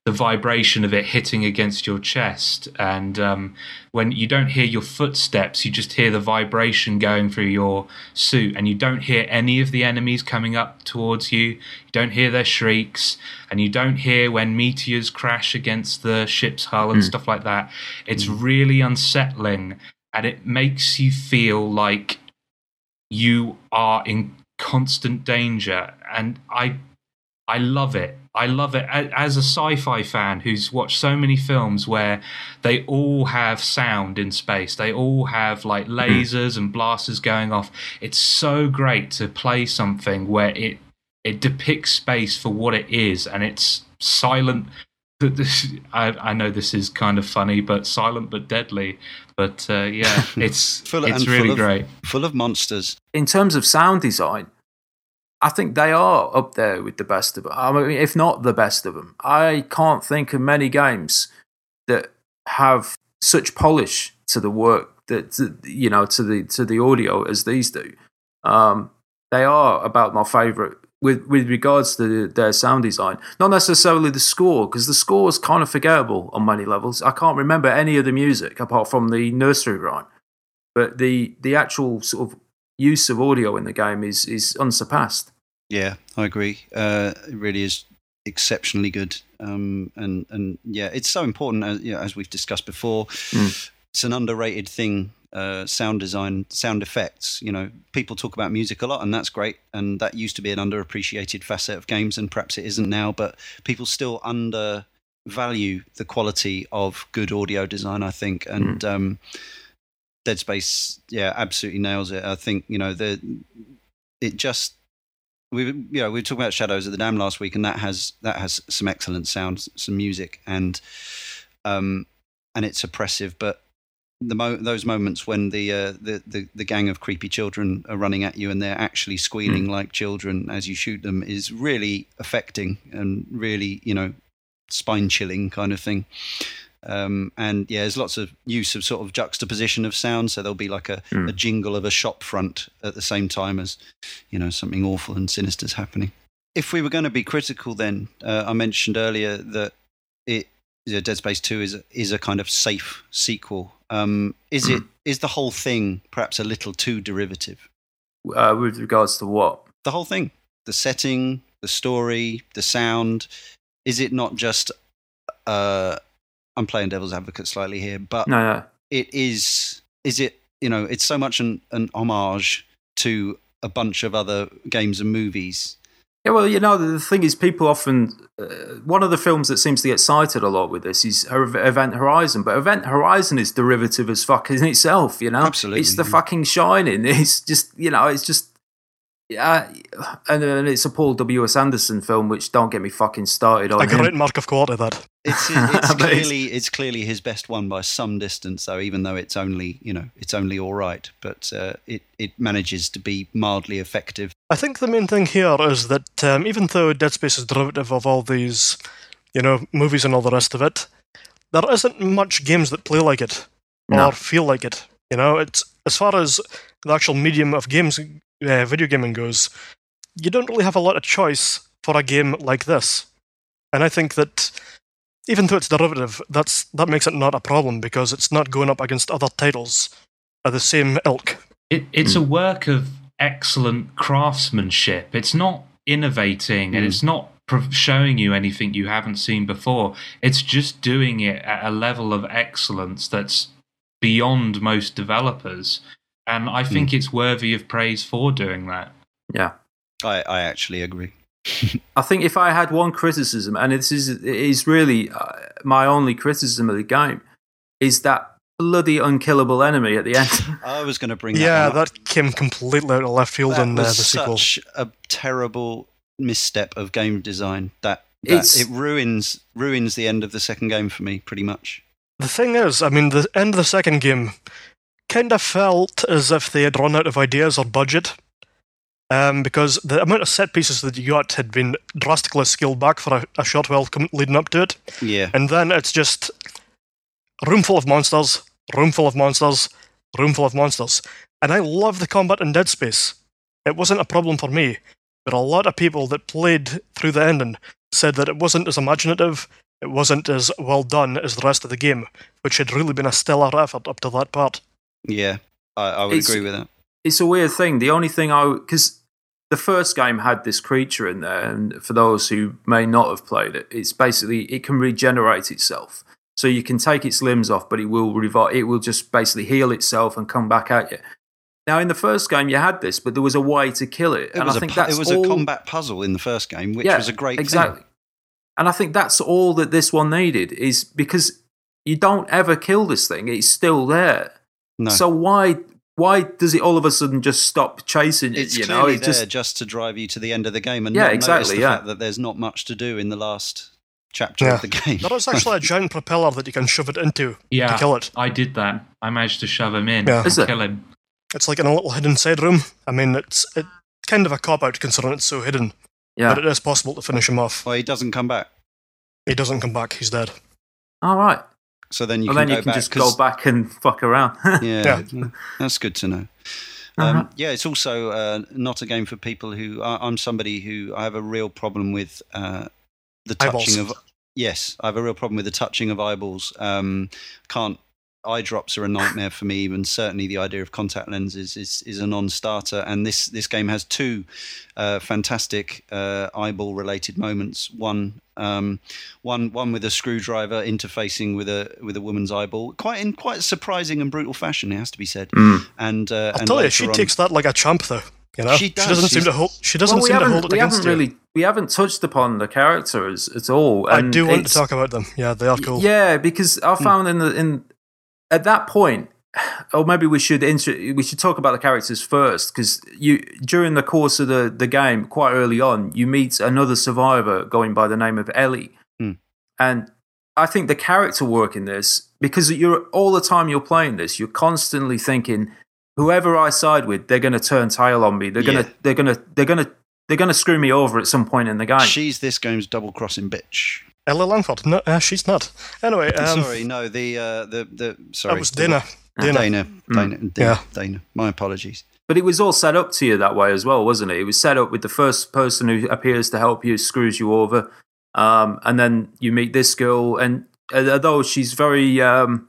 the vibration of it hitting against your chest. And um, when you don't hear your footsteps, you just hear the vibration going through your suit, and you don't hear any of the enemies coming up towards you. You don't hear their shrieks, and you don't hear when meteors crash against the ship's hull and Mm. stuff like that. It's really unsettling, and it makes you feel like you are in constant danger. And I I love it. I love it as a sci-fi fan who's watched so many films where they all have sound in space. They all have like lasers and blasters going off. It's so great to play something where it it depicts space for what it is and it's silent. I, I know this is kind of funny, but silent but deadly. But uh, yeah, it's Full- it's and full really of- great. Full of monsters. in terms of sound design, I think they are up there with the best of them. I mean, if not the best of them. I can't think of many games that have such polish to the work that to, you know to the to the audio as these do. Um, they are about my favourite with with regards to their sound design. Not necessarily the score because the score is kind of forgettable on many levels. I can't remember any of the music apart from the nursery rhyme, but the the actual sort of use of audio in the game is is unsurpassed. Yeah, I agree. Uh, it really is exceptionally good. Um, and and yeah, it's so important as you know, as we've discussed before. Mm. It's an underrated thing. Uh, sound design, sound effects. You know, people talk about music a lot, and that's great. And that used to be an underappreciated facet of games, and perhaps it isn't now. But people still undervalue the quality of good audio design. I think, and um, Dead Space, yeah, absolutely nails it. I think you know the it just we you know we were talking about Shadows of the Damned last week, and that has that has some excellent sounds, some music, and um and it's oppressive, but the mo- those moments when the, uh, the the the gang of creepy children are running at you and they're actually squealing like children as you shoot them is really affecting and really you know spine chilling kind of thing. Um, and yeah, there's lots of use of sort of juxtaposition of sound. So there'll be like a, Mm. a jingle of a shop front at the same time as, you know, something awful and sinister's happening. If we were going to be critical, then uh, I mentioned earlier that it you know, Dead Space Two is a, is a kind of safe sequel. Um, is it is the whole thing perhaps a little too derivative? Uh, with regards to what? The whole thing, the setting, the story, the sound. Is it not just? Uh, I'm playing devil's advocate slightly here, but No, no. it is is it you know it's so much an, an homage to a bunch of other games and movies Yeah, well, you know, the thing is, people often. Uh, one of the films that seems to get cited a lot with this is Event Horizon, but Event Horizon is derivative as fuck in itself, you know? Absolutely, It's the fucking Shining. It's just, you know, it's just. Yeah, and, and it's a Paul W.S. Anderson film, which don't get me fucking started on A him. great mark of quality, that. It's it's clearly it's clearly his best one by some distance though even though it's only you know it's only all right but uh, it it manages to be mildly effective I think the main thing here is that um, even though Dead Space is derivative of all these, you know, movies and all the rest of it, there isn't much games that play like it or No. feel like it. You know, it's as far as the actual medium of games, uh, video gaming goes, you don't really have a lot of choice for a game like this. And I think that even though it's derivative, that's that makes it not a problem because it's not going up against other titles of the same ilk. It, it's a work of excellent craftsmanship. It's not innovating and Mm. it's not pro- showing you anything you haven't seen before. It's just doing it at a level of excellence that's beyond most developers. And I think it's worthy of praise for doing that. Yeah. i i actually agree I think if I had one criticism, and this is it is really uh, my only criticism of the game, is that bloody unkillable enemy at the end. i was going to bring Yeah, that, one up. that came completely out of left field that in uh, the sequel. such a terrible misstep of game design that, that it ruins ruins the end of the second game for me pretty much The thing is, I mean, the end of the second game kind of felt as if they had run out of ideas or budget. Um, because the amount of set pieces that you got had been drastically scaled back for a, a short while com- leading up to it. yeah And then it's just room full of monsters, room full of monsters, room full of monsters. And I love the combat in Dead Space. It wasn't a problem for me, but a lot of people that played through the ending said that it wasn't as imaginative, it wasn't as well done as the rest of the game, which had really been a stellar effort up to that part. Yeah, I, I would It's- agree with that. It's a weird thing. The only thing I because the first game had this creature in there, and for those who may not have played it, it's basically it can regenerate itself. So you can take its limbs off, but it will revive. It will just basically heal itself and come back at you. Now, in the first game, you had this, but there was a way to kill it, It and I a, think pu- that's it was all, a combat puzzle in the first game, which yeah, was a great exactly. thing. And I think that's all that this one needed is because you don't ever kill this thing; it's still there. No. So why why does it all of a sudden just stop chasing you? it's you clearly know, it there just just to drive you to the end of the game and Yeah, not notice exactly, the yeah. fact that there's not much to do in the last chapter Yeah. of the game. There is actually a giant propeller that you can shove it into Yeah, to kill it. I did that. I managed to shove him in Yeah. and Is it? kill him. It's like in a little hidden side room. I mean, it's it, kind of a cop out considering it's so hidden, yeah. but it is possible to finish him off. well, he doesn't come back. He doesn't come back, he's dead. All right. So then you well, can then go you can back. just 'cause- go back and fuck around. Yeah, Yeah. that's good to know. Uh-huh. Um, yeah, it's also uh, not a game for people who. I, I'm somebody who I have a real problem with uh, the touching Eyeballs. of. Yes, I have a real problem with the touching of eyeballs. Um, can't. Eye drops are a nightmare for me, and certainly the idea of contact lenses is, is a non-starter. And this this game has two uh, fantastic uh, eyeball-related moments. One um, one one with a screwdriver interfacing with a with a woman's eyeball, quite in quite surprising and brutal fashion. It has to be said. Mm. And uh, I'll and tell you, she on- takes that like a champ, though. You know, She does, doesn't seem to hold. She doesn't Well, we seem to haven't, hold it we against haven't you. really we haven't touched upon the characters at all. I do want to talk about them. Yeah, they are cool. Hmm. Yeah, because I found in the in at that point, or maybe we should intro, we should talk about the characters first because you during the course of the the game, quite early on, you meet another survivor going by the name of Ellie, Hmm. and I think the character work in this because you're all the time you're playing this, you're constantly thinking, whoever I side with, they're going to turn tail on me. They're Yeah. gonna they're gonna they're gonna they're gonna screw me over at some point in the game. She's this game's double crossing bitch. Ellie Langford. No, uh, she's not. Anyway, um, sorry, no, the uh, the the sorry, that was Dana. Dana. Dana, Dana, Dana, Yeah. Dana. My apologies. But it was all set up to you that way as well, wasn't it? It was set up with the first person who appears to help you screws you over, um, and then you meet this girl, and uh, although she's very um,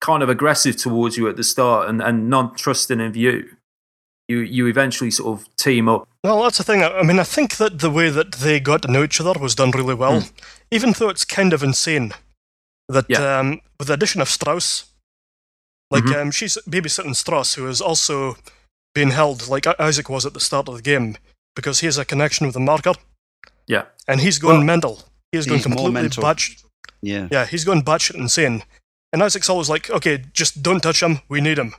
kind of aggressive towards you at the start and, and non-trusting of you, you you eventually sort of team up. Well, that's the thing. I mean, I think that the way that they got to know each other was done really well, even though it's kind of insane that Yeah. um, with the addition of Strauss, like Mhm. um, she's babysitting Strauss, who is also being held like Isaac was at the start of the game, because he has a connection with the marker, Yeah, and he's going Well, mental. He's going completely batch. Yeah, Yeah, he's going batshit insane. And Isaac's always like, okay, just don't touch him, we need him.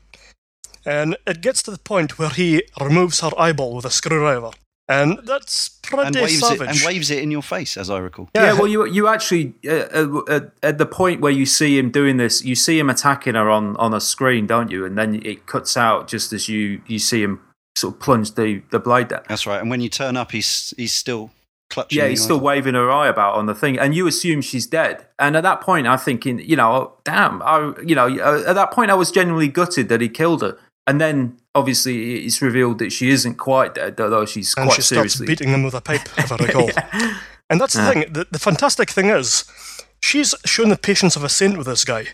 And it gets to the point where he removes her eyeball with a screwdriver. And that's pretty and waves savage. it and waves it in your face, as I recall. yeah. well, you you actually uh, uh, at the point where you see him doing this, you see him attacking her on on a screen, don't you? And then it cuts out just as you you see him sort of plunge the the blade down. That's right. And when you turn up, he's he's still clutching. Yeah, he's still item. waving her eye about on the thing, and you assume she's dead. And at that point, I'm thinking, you know, damn, I, you know, uh, at that point, I was genuinely gutted that he killed her. And then, obviously, it's revealed that she isn't quite dead, although she's and quite she starts seriously. beating him with a pipe, if I recall. And that's the Yeah. thing. The, the fantastic thing is, she's shown the patience of a saint with this guy.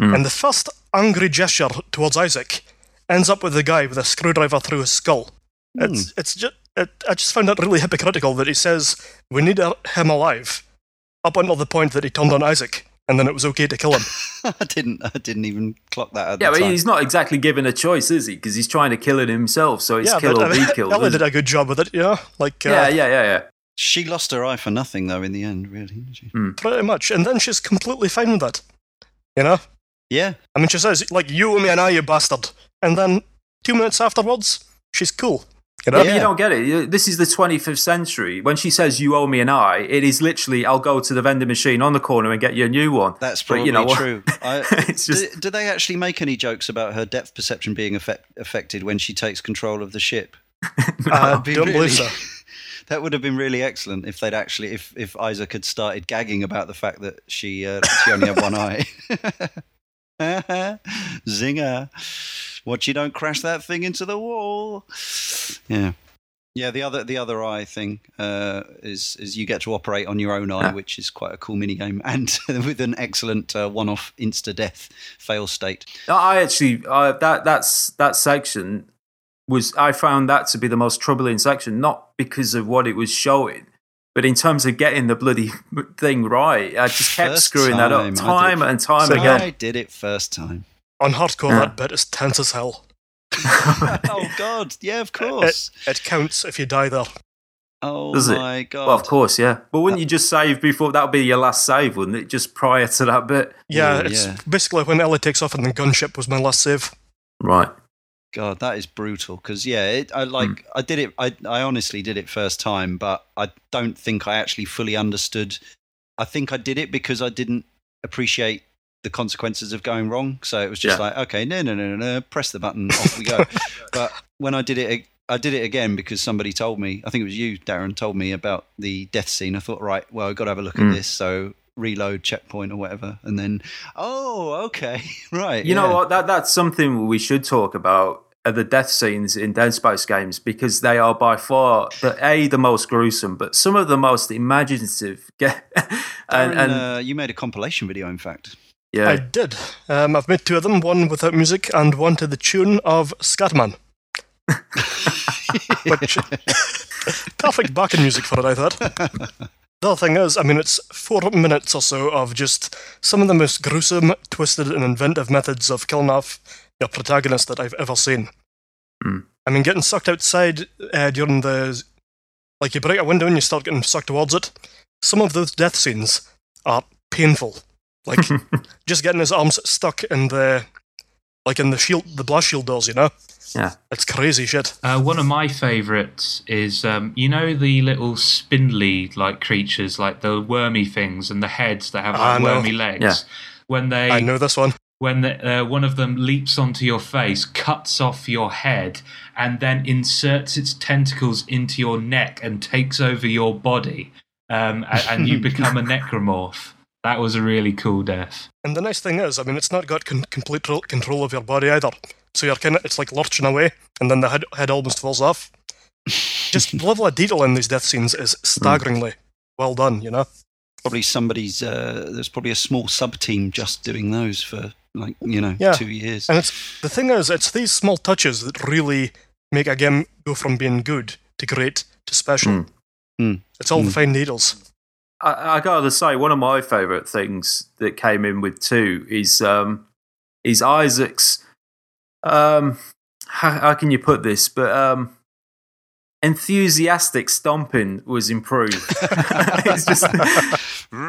Mm. And the first angry gesture towards Isaac ends up with the guy with a screwdriver through his skull. It's, it's just, it, I just found it really hypocritical that he says, we need him alive, up until the point that he turned on Isaac, and then it was okay to kill him. I didn't. I didn't even clock that at yeah, the but time. he's not exactly given a choice, is he? Because he's trying to kill it himself, so it's yeah, kill but or I be killed. Ellie did a good job with it, you know? Like, uh, yeah, yeah, yeah, yeah. She lost her eye for nothing, though. In the end, really, didn't she? pretty much. And then she's completely fine with it. You know? Yeah, I mean, she says, like, you owe me an eye, you bastard. And then two minutes afterwards, she's cool. You know? Yeah, you don't get it. This is the 25th century. When she says you owe me an eye, it is literally I'll go to the vending machine on the corner and get you a new one. that's But probably you know true. I, It's just- do, do they actually make any jokes about her depth perception being affect, affected when she takes control of the ship? I That'd don't really- believe so. That would have been really excellent if they'd actually, if if Isaac had started gagging about the fact that she uh, she only had one eye. Zinger. Watch you don't crash that thing into the wall. Yeah. Yeah, the other the other eye thing uh, is is you get to operate on your own eye, Yeah. which is quite a cool mini game, and with an excellent uh, one-off insta death fail state. I actually uh, that that's that section was I found that to be the most troubling section, not because of what it was showing, but in terms of getting the bloody thing right. I just kept First screwing that up time and time So again. I did it first time. On hardcore, Yeah. that bit is tense as hell. oh God, yeah, of course. It counts if you die there. Oh Does it? my God. Well, of course, yeah. But wouldn't you just save before that would be your last save, wouldn't it? Just prior to that bit, Yeah, Ooh, it's yeah. basically when Ellie takes off and the gunship was my last save. right? God, that is brutal. Because yeah, it, I like Hmm. I did it. I I honestly did it first time, but I don't think I actually fully understood. I think I did it because I didn't appreciate the consequences of going wrong. So it was just Yeah. like, okay, no, no, no, no, no, press the button, off we go. but when I did it, I did it again because somebody told me. I think it was you, Darren, told me about the death scene. I thought, right, well, I've got to have a look Hmm. at this. So reload checkpoint or whatever, and then, oh, okay, right. You know what? That that's something we should talk about. Are the death scenes in Dead Space games because they are by far the a the most gruesome, but some of the most imaginative. and Darren, and uh, you made a compilation video, in fact. Yeah, I did. Um, I've made two of them, one without music and one to the tune of Scatman. Which perfect backing music for it, I thought. The other thing is, I mean, it's four minutes or so of just some of the most gruesome, twisted, and inventive methods of killing off your protagonist that I've ever seen. Hmm. I mean, getting sucked outside uh, during the. Like, you break a window and you start getting sucked towards it. Some of those death scenes are painful. Like, just getting his arms stuck in the. Like, in the shield, the blast shield doors, you know? Yeah. It's crazy shit. Uh, one of my favourites is um, you know the little spindly like creatures, like the wormy things and the heads that have like wormy legs. Yeah. When they I know this one. when the, uh, one of them leaps onto your face, cuts off your head, and then inserts its tentacles into your neck and takes over your body, um, and, and you become a necromorph. That was a really cool death. And the nice thing is, I mean, it's not got con- complete tro- control of your body either. So you're kind of, it's like lurching away, and then the head, head almost falls off. Just the level of detail in these death scenes is staggeringly well done, you know? probably somebody's. Uh, there's probably a small sub team just doing those for like you know Yeah. two years. And it's the thing is, it's these small touches that really make a game go from being good to great to special. Mm. Mm. It's all the Mm. fine needles. I, I gotta say, one of my favourite things that came in with two is um, is Isaac's. Um, how, how can you put this? But um, enthusiastic stomping was improved. it's just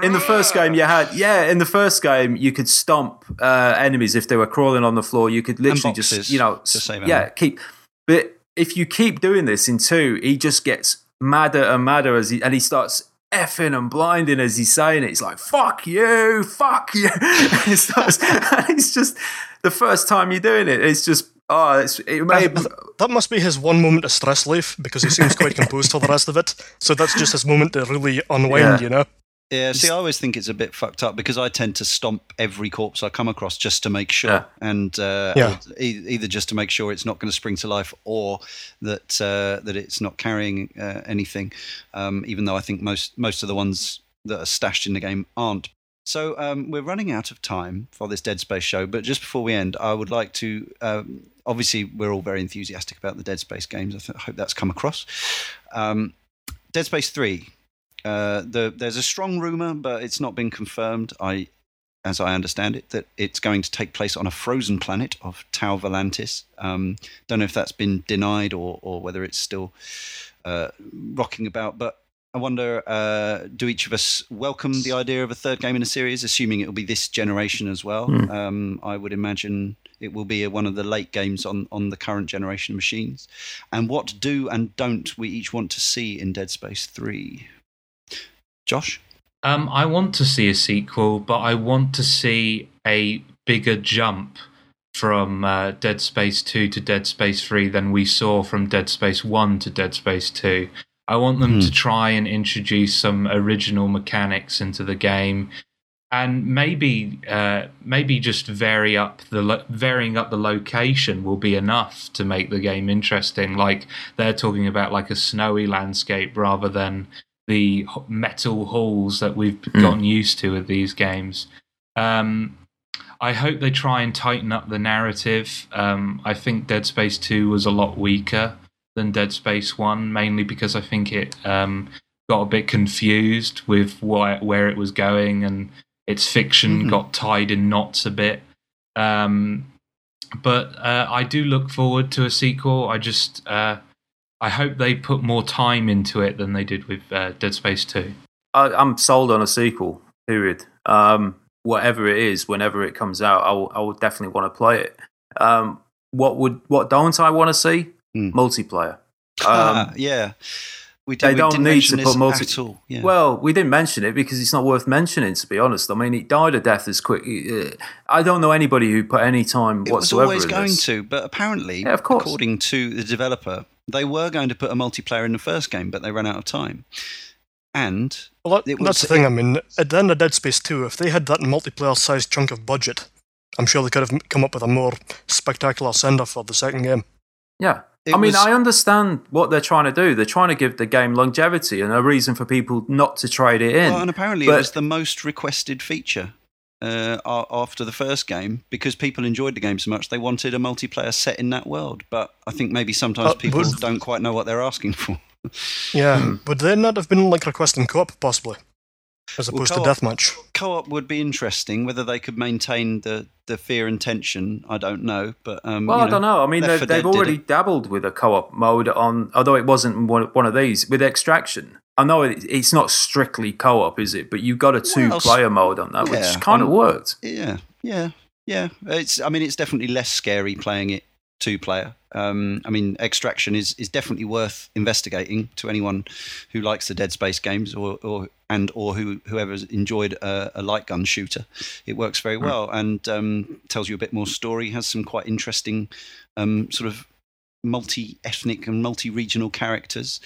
in the first game you had yeah in the first game you could stomp uh, enemies if they were crawling on the floor. You could literally boxes just you know yeah keep. But if you keep doing this in two, he just gets madder and madder as he and he starts effing and blinding as he's saying it. He's like, fuck you, fuck you. and it starts, and it's just the first time you're doing it, it's just, oh, it's, it may, That must be his one moment of stress relief because he seems quite composed for the rest of it. So that's just his moment to really unwind, Yeah. you know? Yeah, see, I always think it's a bit fucked up because I tend to stomp every corpse I come across just to make sure, Yeah. and uh, Yeah. e- either just to make sure it's not going to spring to life or that uh, that it's not carrying uh, anything. Um, even though I think most most of the ones that are stashed in the game aren't. So um, we're running out of time for this Dead Space show, but just before we end, I would like to. Um, obviously, we're all very enthusiastic about the Dead Space games. I, th- I hope that's come across. Um, Dead Space Three. Uh, the, there's a strong rumor, but it's not been confirmed. I, as I understand it, that it's going to take place on a frozen planet of Tau Volantis. Um, don't know if that's been denied or, or whether it's still uh, rocking about. But I wonder, uh, do each of us welcome the idea of a third game in a series, assuming it will be this generation as well? Hmm. Um, I would imagine it will be a, one of the late games on, on the current generation of machines. And what do and don't we each want to see in Dead Space 3? Josh? Um, I want to see a sequel, but I want to see a bigger jump from uh, Dead Space 2 to Dead Space 3 than we saw from Dead Space 1 to Dead Space 2. I want them Hmm. to try and introduce some original mechanics into the game and maybe uh, maybe just vary up the lo- varying up the location will be enough to make the game interesting. Like they're talking about like a snowy landscape rather than the metal halls that we've gotten used to with these games. Um, I hope they try and tighten up the narrative. Um, I think Dead Space 2 was a lot weaker than Dead Space 1, mainly because I think it um, got a bit confused with why, where it was going and its fiction Mhm. got tied in knots a bit. Um, but uh, I do look forward to a sequel. I just. Uh, I hope they put more time into it than they did with uh, Dead Space 2. I, I'm sold on a sequel. Period. Um, whatever it is, whenever it comes out, I will, I will definitely want to play it. Um, what would what don't I want to see? Hmm. Multiplayer. Um, yeah. We, they did, we don't didn't need mention to put multi- at all. Yeah. Well, we didn't mention it because it's not worth mentioning. To be honest, I mean, it died a death as quick. uh, I don't know anybody who put any time it was always in going this. to, but apparently, Yeah, of course. according to the developer, they were going to put a multiplayer in the first game, but they ran out of time. And Well, that, was- that's the thing. I mean, at the end of Dead Space 2, if they had that multiplayer-sized chunk of budget, I'm sure they could have come up with a more spectacular send-off for the second game. Yeah. It I mean, was- I understand what they're trying to do. They're trying to give the game longevity and a reason for people not to trade it in. Well, and apparently But- it was the most requested feature uh, after the first game because people enjoyed the game so much they wanted a multiplayer set in that world. But I think maybe sometimes Uh, people would- don't quite know what they're asking for. Yeah, would they not have been like requesting co-op possibly, as opposed co-op- to deathmatch? Co-op would be interesting. Whether they could maintain the, the fear and tension, I don't know. But um, well, you I don't know. I mean, they've, they've already dabbled with a co-op mode on, although it wasn't one, one of these with Extraction. I know it, it's not strictly co-op, is it? But you got a two-player mode on that, yeah, which kind of on- worked. Yeah, yeah, yeah. It's. I mean, it's definitely less scary playing it two player. Um, I mean, Extraction is is definitely worth investigating to anyone who likes the Dead Space games or or and or who whoever's enjoyed a, a light gun shooter. It works very well and um, tells you a bit more story. Has some quite interesting um, sort of multi-ethnic and multi-regional characters,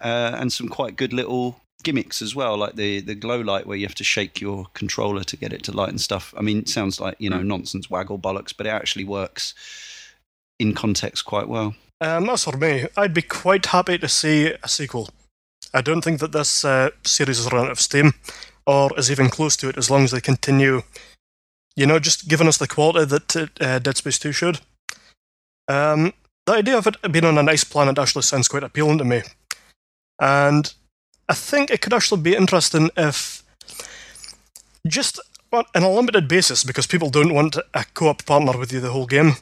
uh, and some quite good little gimmicks as well, like the the glow light where you have to shake your controller to get it to light and stuff. I mean, it sounds like you know nonsense, waggle bollocks, but it actually works in context quite well. Um, as for me, I'd be quite happy to see a sequel. I don't think that this uh, series is run out of steam, or is even close to it, as long as they continue, you know, just giving us the quality that uh, Dead Space 2 should. Um, the idea of it being on a nice planet actually sounds quite appealing to me. And I think it could actually be interesting if, just on on a limited basis, because people don't want a co op partner with you the whole game,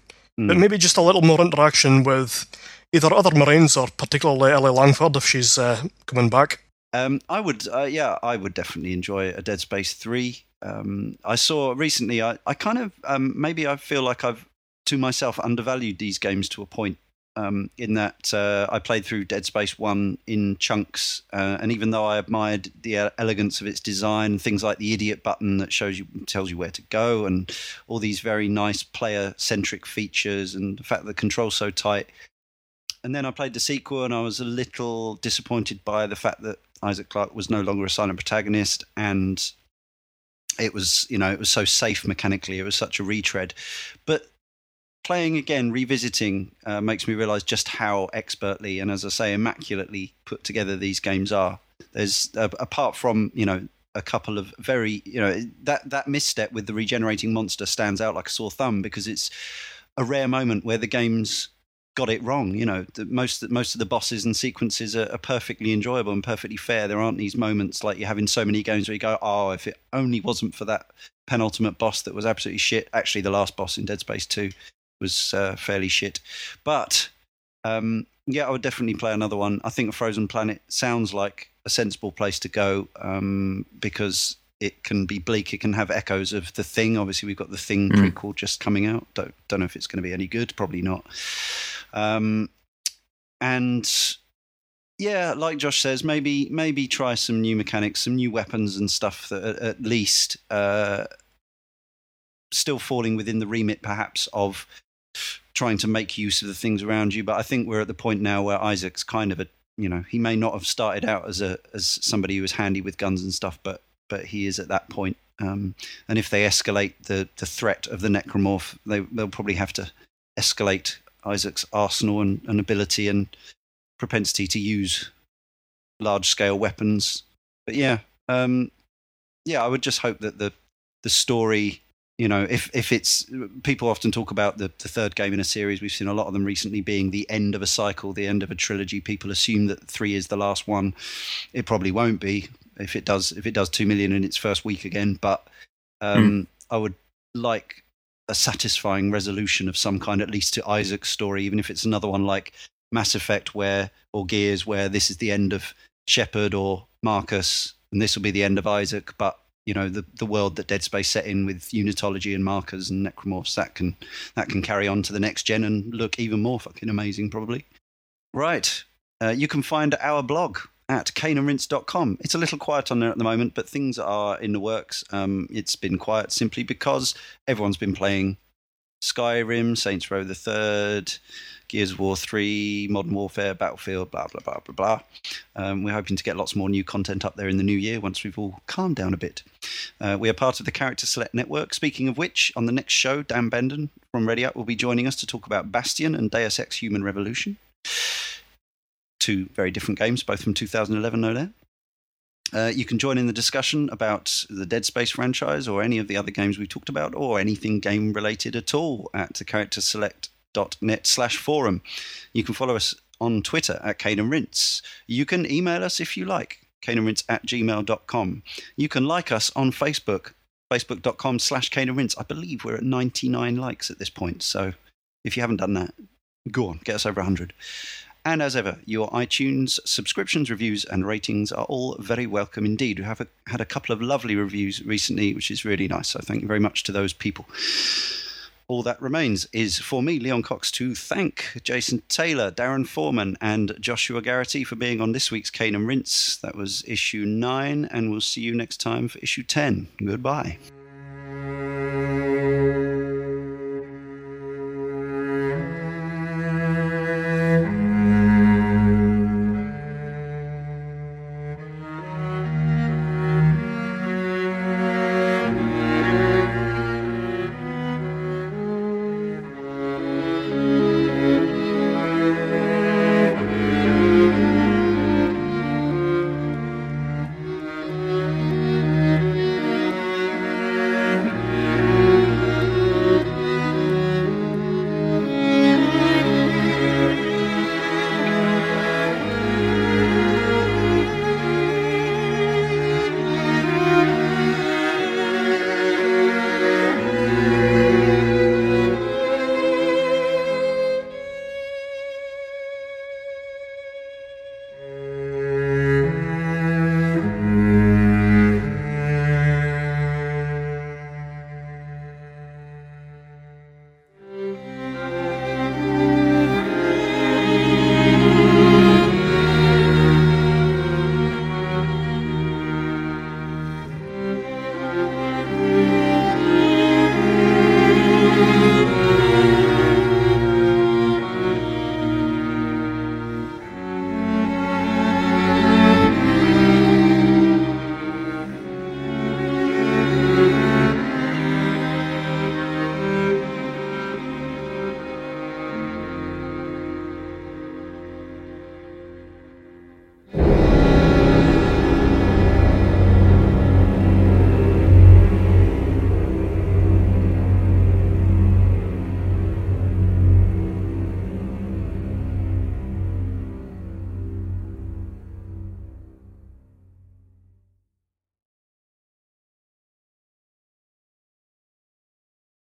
but Mm. maybe just a little more interaction with either other Marines or particularly Ellie Langford if she's uh, coming back. Um, I would, uh, yeah, I would definitely enjoy a Dead Space three. Um, I saw recently. I, I kind of um, maybe I feel like I've to myself undervalued these games to a point. Um, in that uh, I played through Dead Space one in chunks, uh, and even though I admired the uh, elegance of its design, things like the idiot button that shows you tells you where to go, and all these very nice player centric features, and the fact that the control's so tight. And then I played the sequel, and I was a little disappointed by the fact that Isaac Clarke was no longer a silent protagonist, and it was, you know, it was so safe mechanically. It was such a retread. But playing again, revisiting, uh, makes me realize just how expertly and, as I say, immaculately put together these games are. There's uh, apart from you know a couple of very you know that that misstep with the regenerating monster stands out like a sore thumb because it's a rare moment where the game's got it wrong. You know, the, most most of the bosses and sequences are, are perfectly enjoyable and perfectly fair. There aren't these moments like you have in so many games where you go, "Oh, if it only wasn't for that penultimate boss that was absolutely shit." Actually, the last boss in Dead Space Two was uh, fairly shit, but um, yeah, I would definitely play another one. I think Frozen Planet sounds like a sensible place to go um, because it can be bleak. It can have echoes of the Thing. Obviously, we've got the Thing Mm. prequel just coming out. Don't don't know if it's going to be any good. Probably not. Um, and yeah, like Josh says, maybe maybe try some new mechanics, some new weapons and stuff that at, at least uh, still falling within the remit, perhaps of trying to make use of the things around you. But I think we're at the point now where Isaac's kind of a you know he may not have started out as a as somebody who was handy with guns and stuff, but but he is at that point Um, and if they escalate the, the threat of the necromorph, they, they'll probably have to escalate Isaac's arsenal and, and ability and propensity to use large scale weapons. But yeah, um, yeah, I would just hope that the the story, you know, if if it's people often talk about the, the third game in a series, we've seen a lot of them recently being the end of a cycle, the end of a trilogy. People assume that three is the last one. It probably won't be if it does if it does two million in its first week again. But um, mm. I would like a satisfying resolution of some kind, at least to Isaac's story, even if it's another one like Mass Effect, where or Gears, where this is the end of Shepard or Marcus, and this will be the end of Isaac. But you know, the the world that Dead Space set in with unitology and markers and necromorphs that can that can carry on to the next gen and look even more fucking amazing, probably. Right. Uh, you can find our blog at caneandrinse.com. It's a little quiet on there at the moment, but things are in the works. Um, it's been quiet simply because everyone's been playing Skyrim, Saints Row the Third, Gears of War 3, Modern Warfare, Battlefield, blah, blah, blah, blah, blah. Um, we're hoping to get lots more new content up there in the new year once we've all calmed down a bit. Uh, we are part of the Character Select Network. Speaking of which, on the next show, Dan Benden from Ready Up will be joining us to talk about Bastion and Deus Ex Human Revolution two very different games, both from 2011, no doubt. Uh, you can join in the discussion about the Dead Space franchise or any of the other games we've talked about or anything game related at all at the characterselect.net slash forum. You can follow us on Twitter at Cane and Rinse. You can email us if you like, caneandrinse at gmail.com. You can like us on Facebook, facebook.com slash Cane. I believe we're at 99 likes at this point, so if you haven't done that, go on, get us over 100. And as ever, your iTunes subscriptions, reviews, and ratings are all very welcome indeed. We have a, had a couple of lovely reviews recently, which is really nice. So thank you very much to those people. All that remains is for me, Leon Cox, to thank Jason Taylor, Darren Foreman, and Joshua Garrity for being on this week's Cane and Rinse. That was issue nine, and we'll see you next time for issue 10. Goodbye.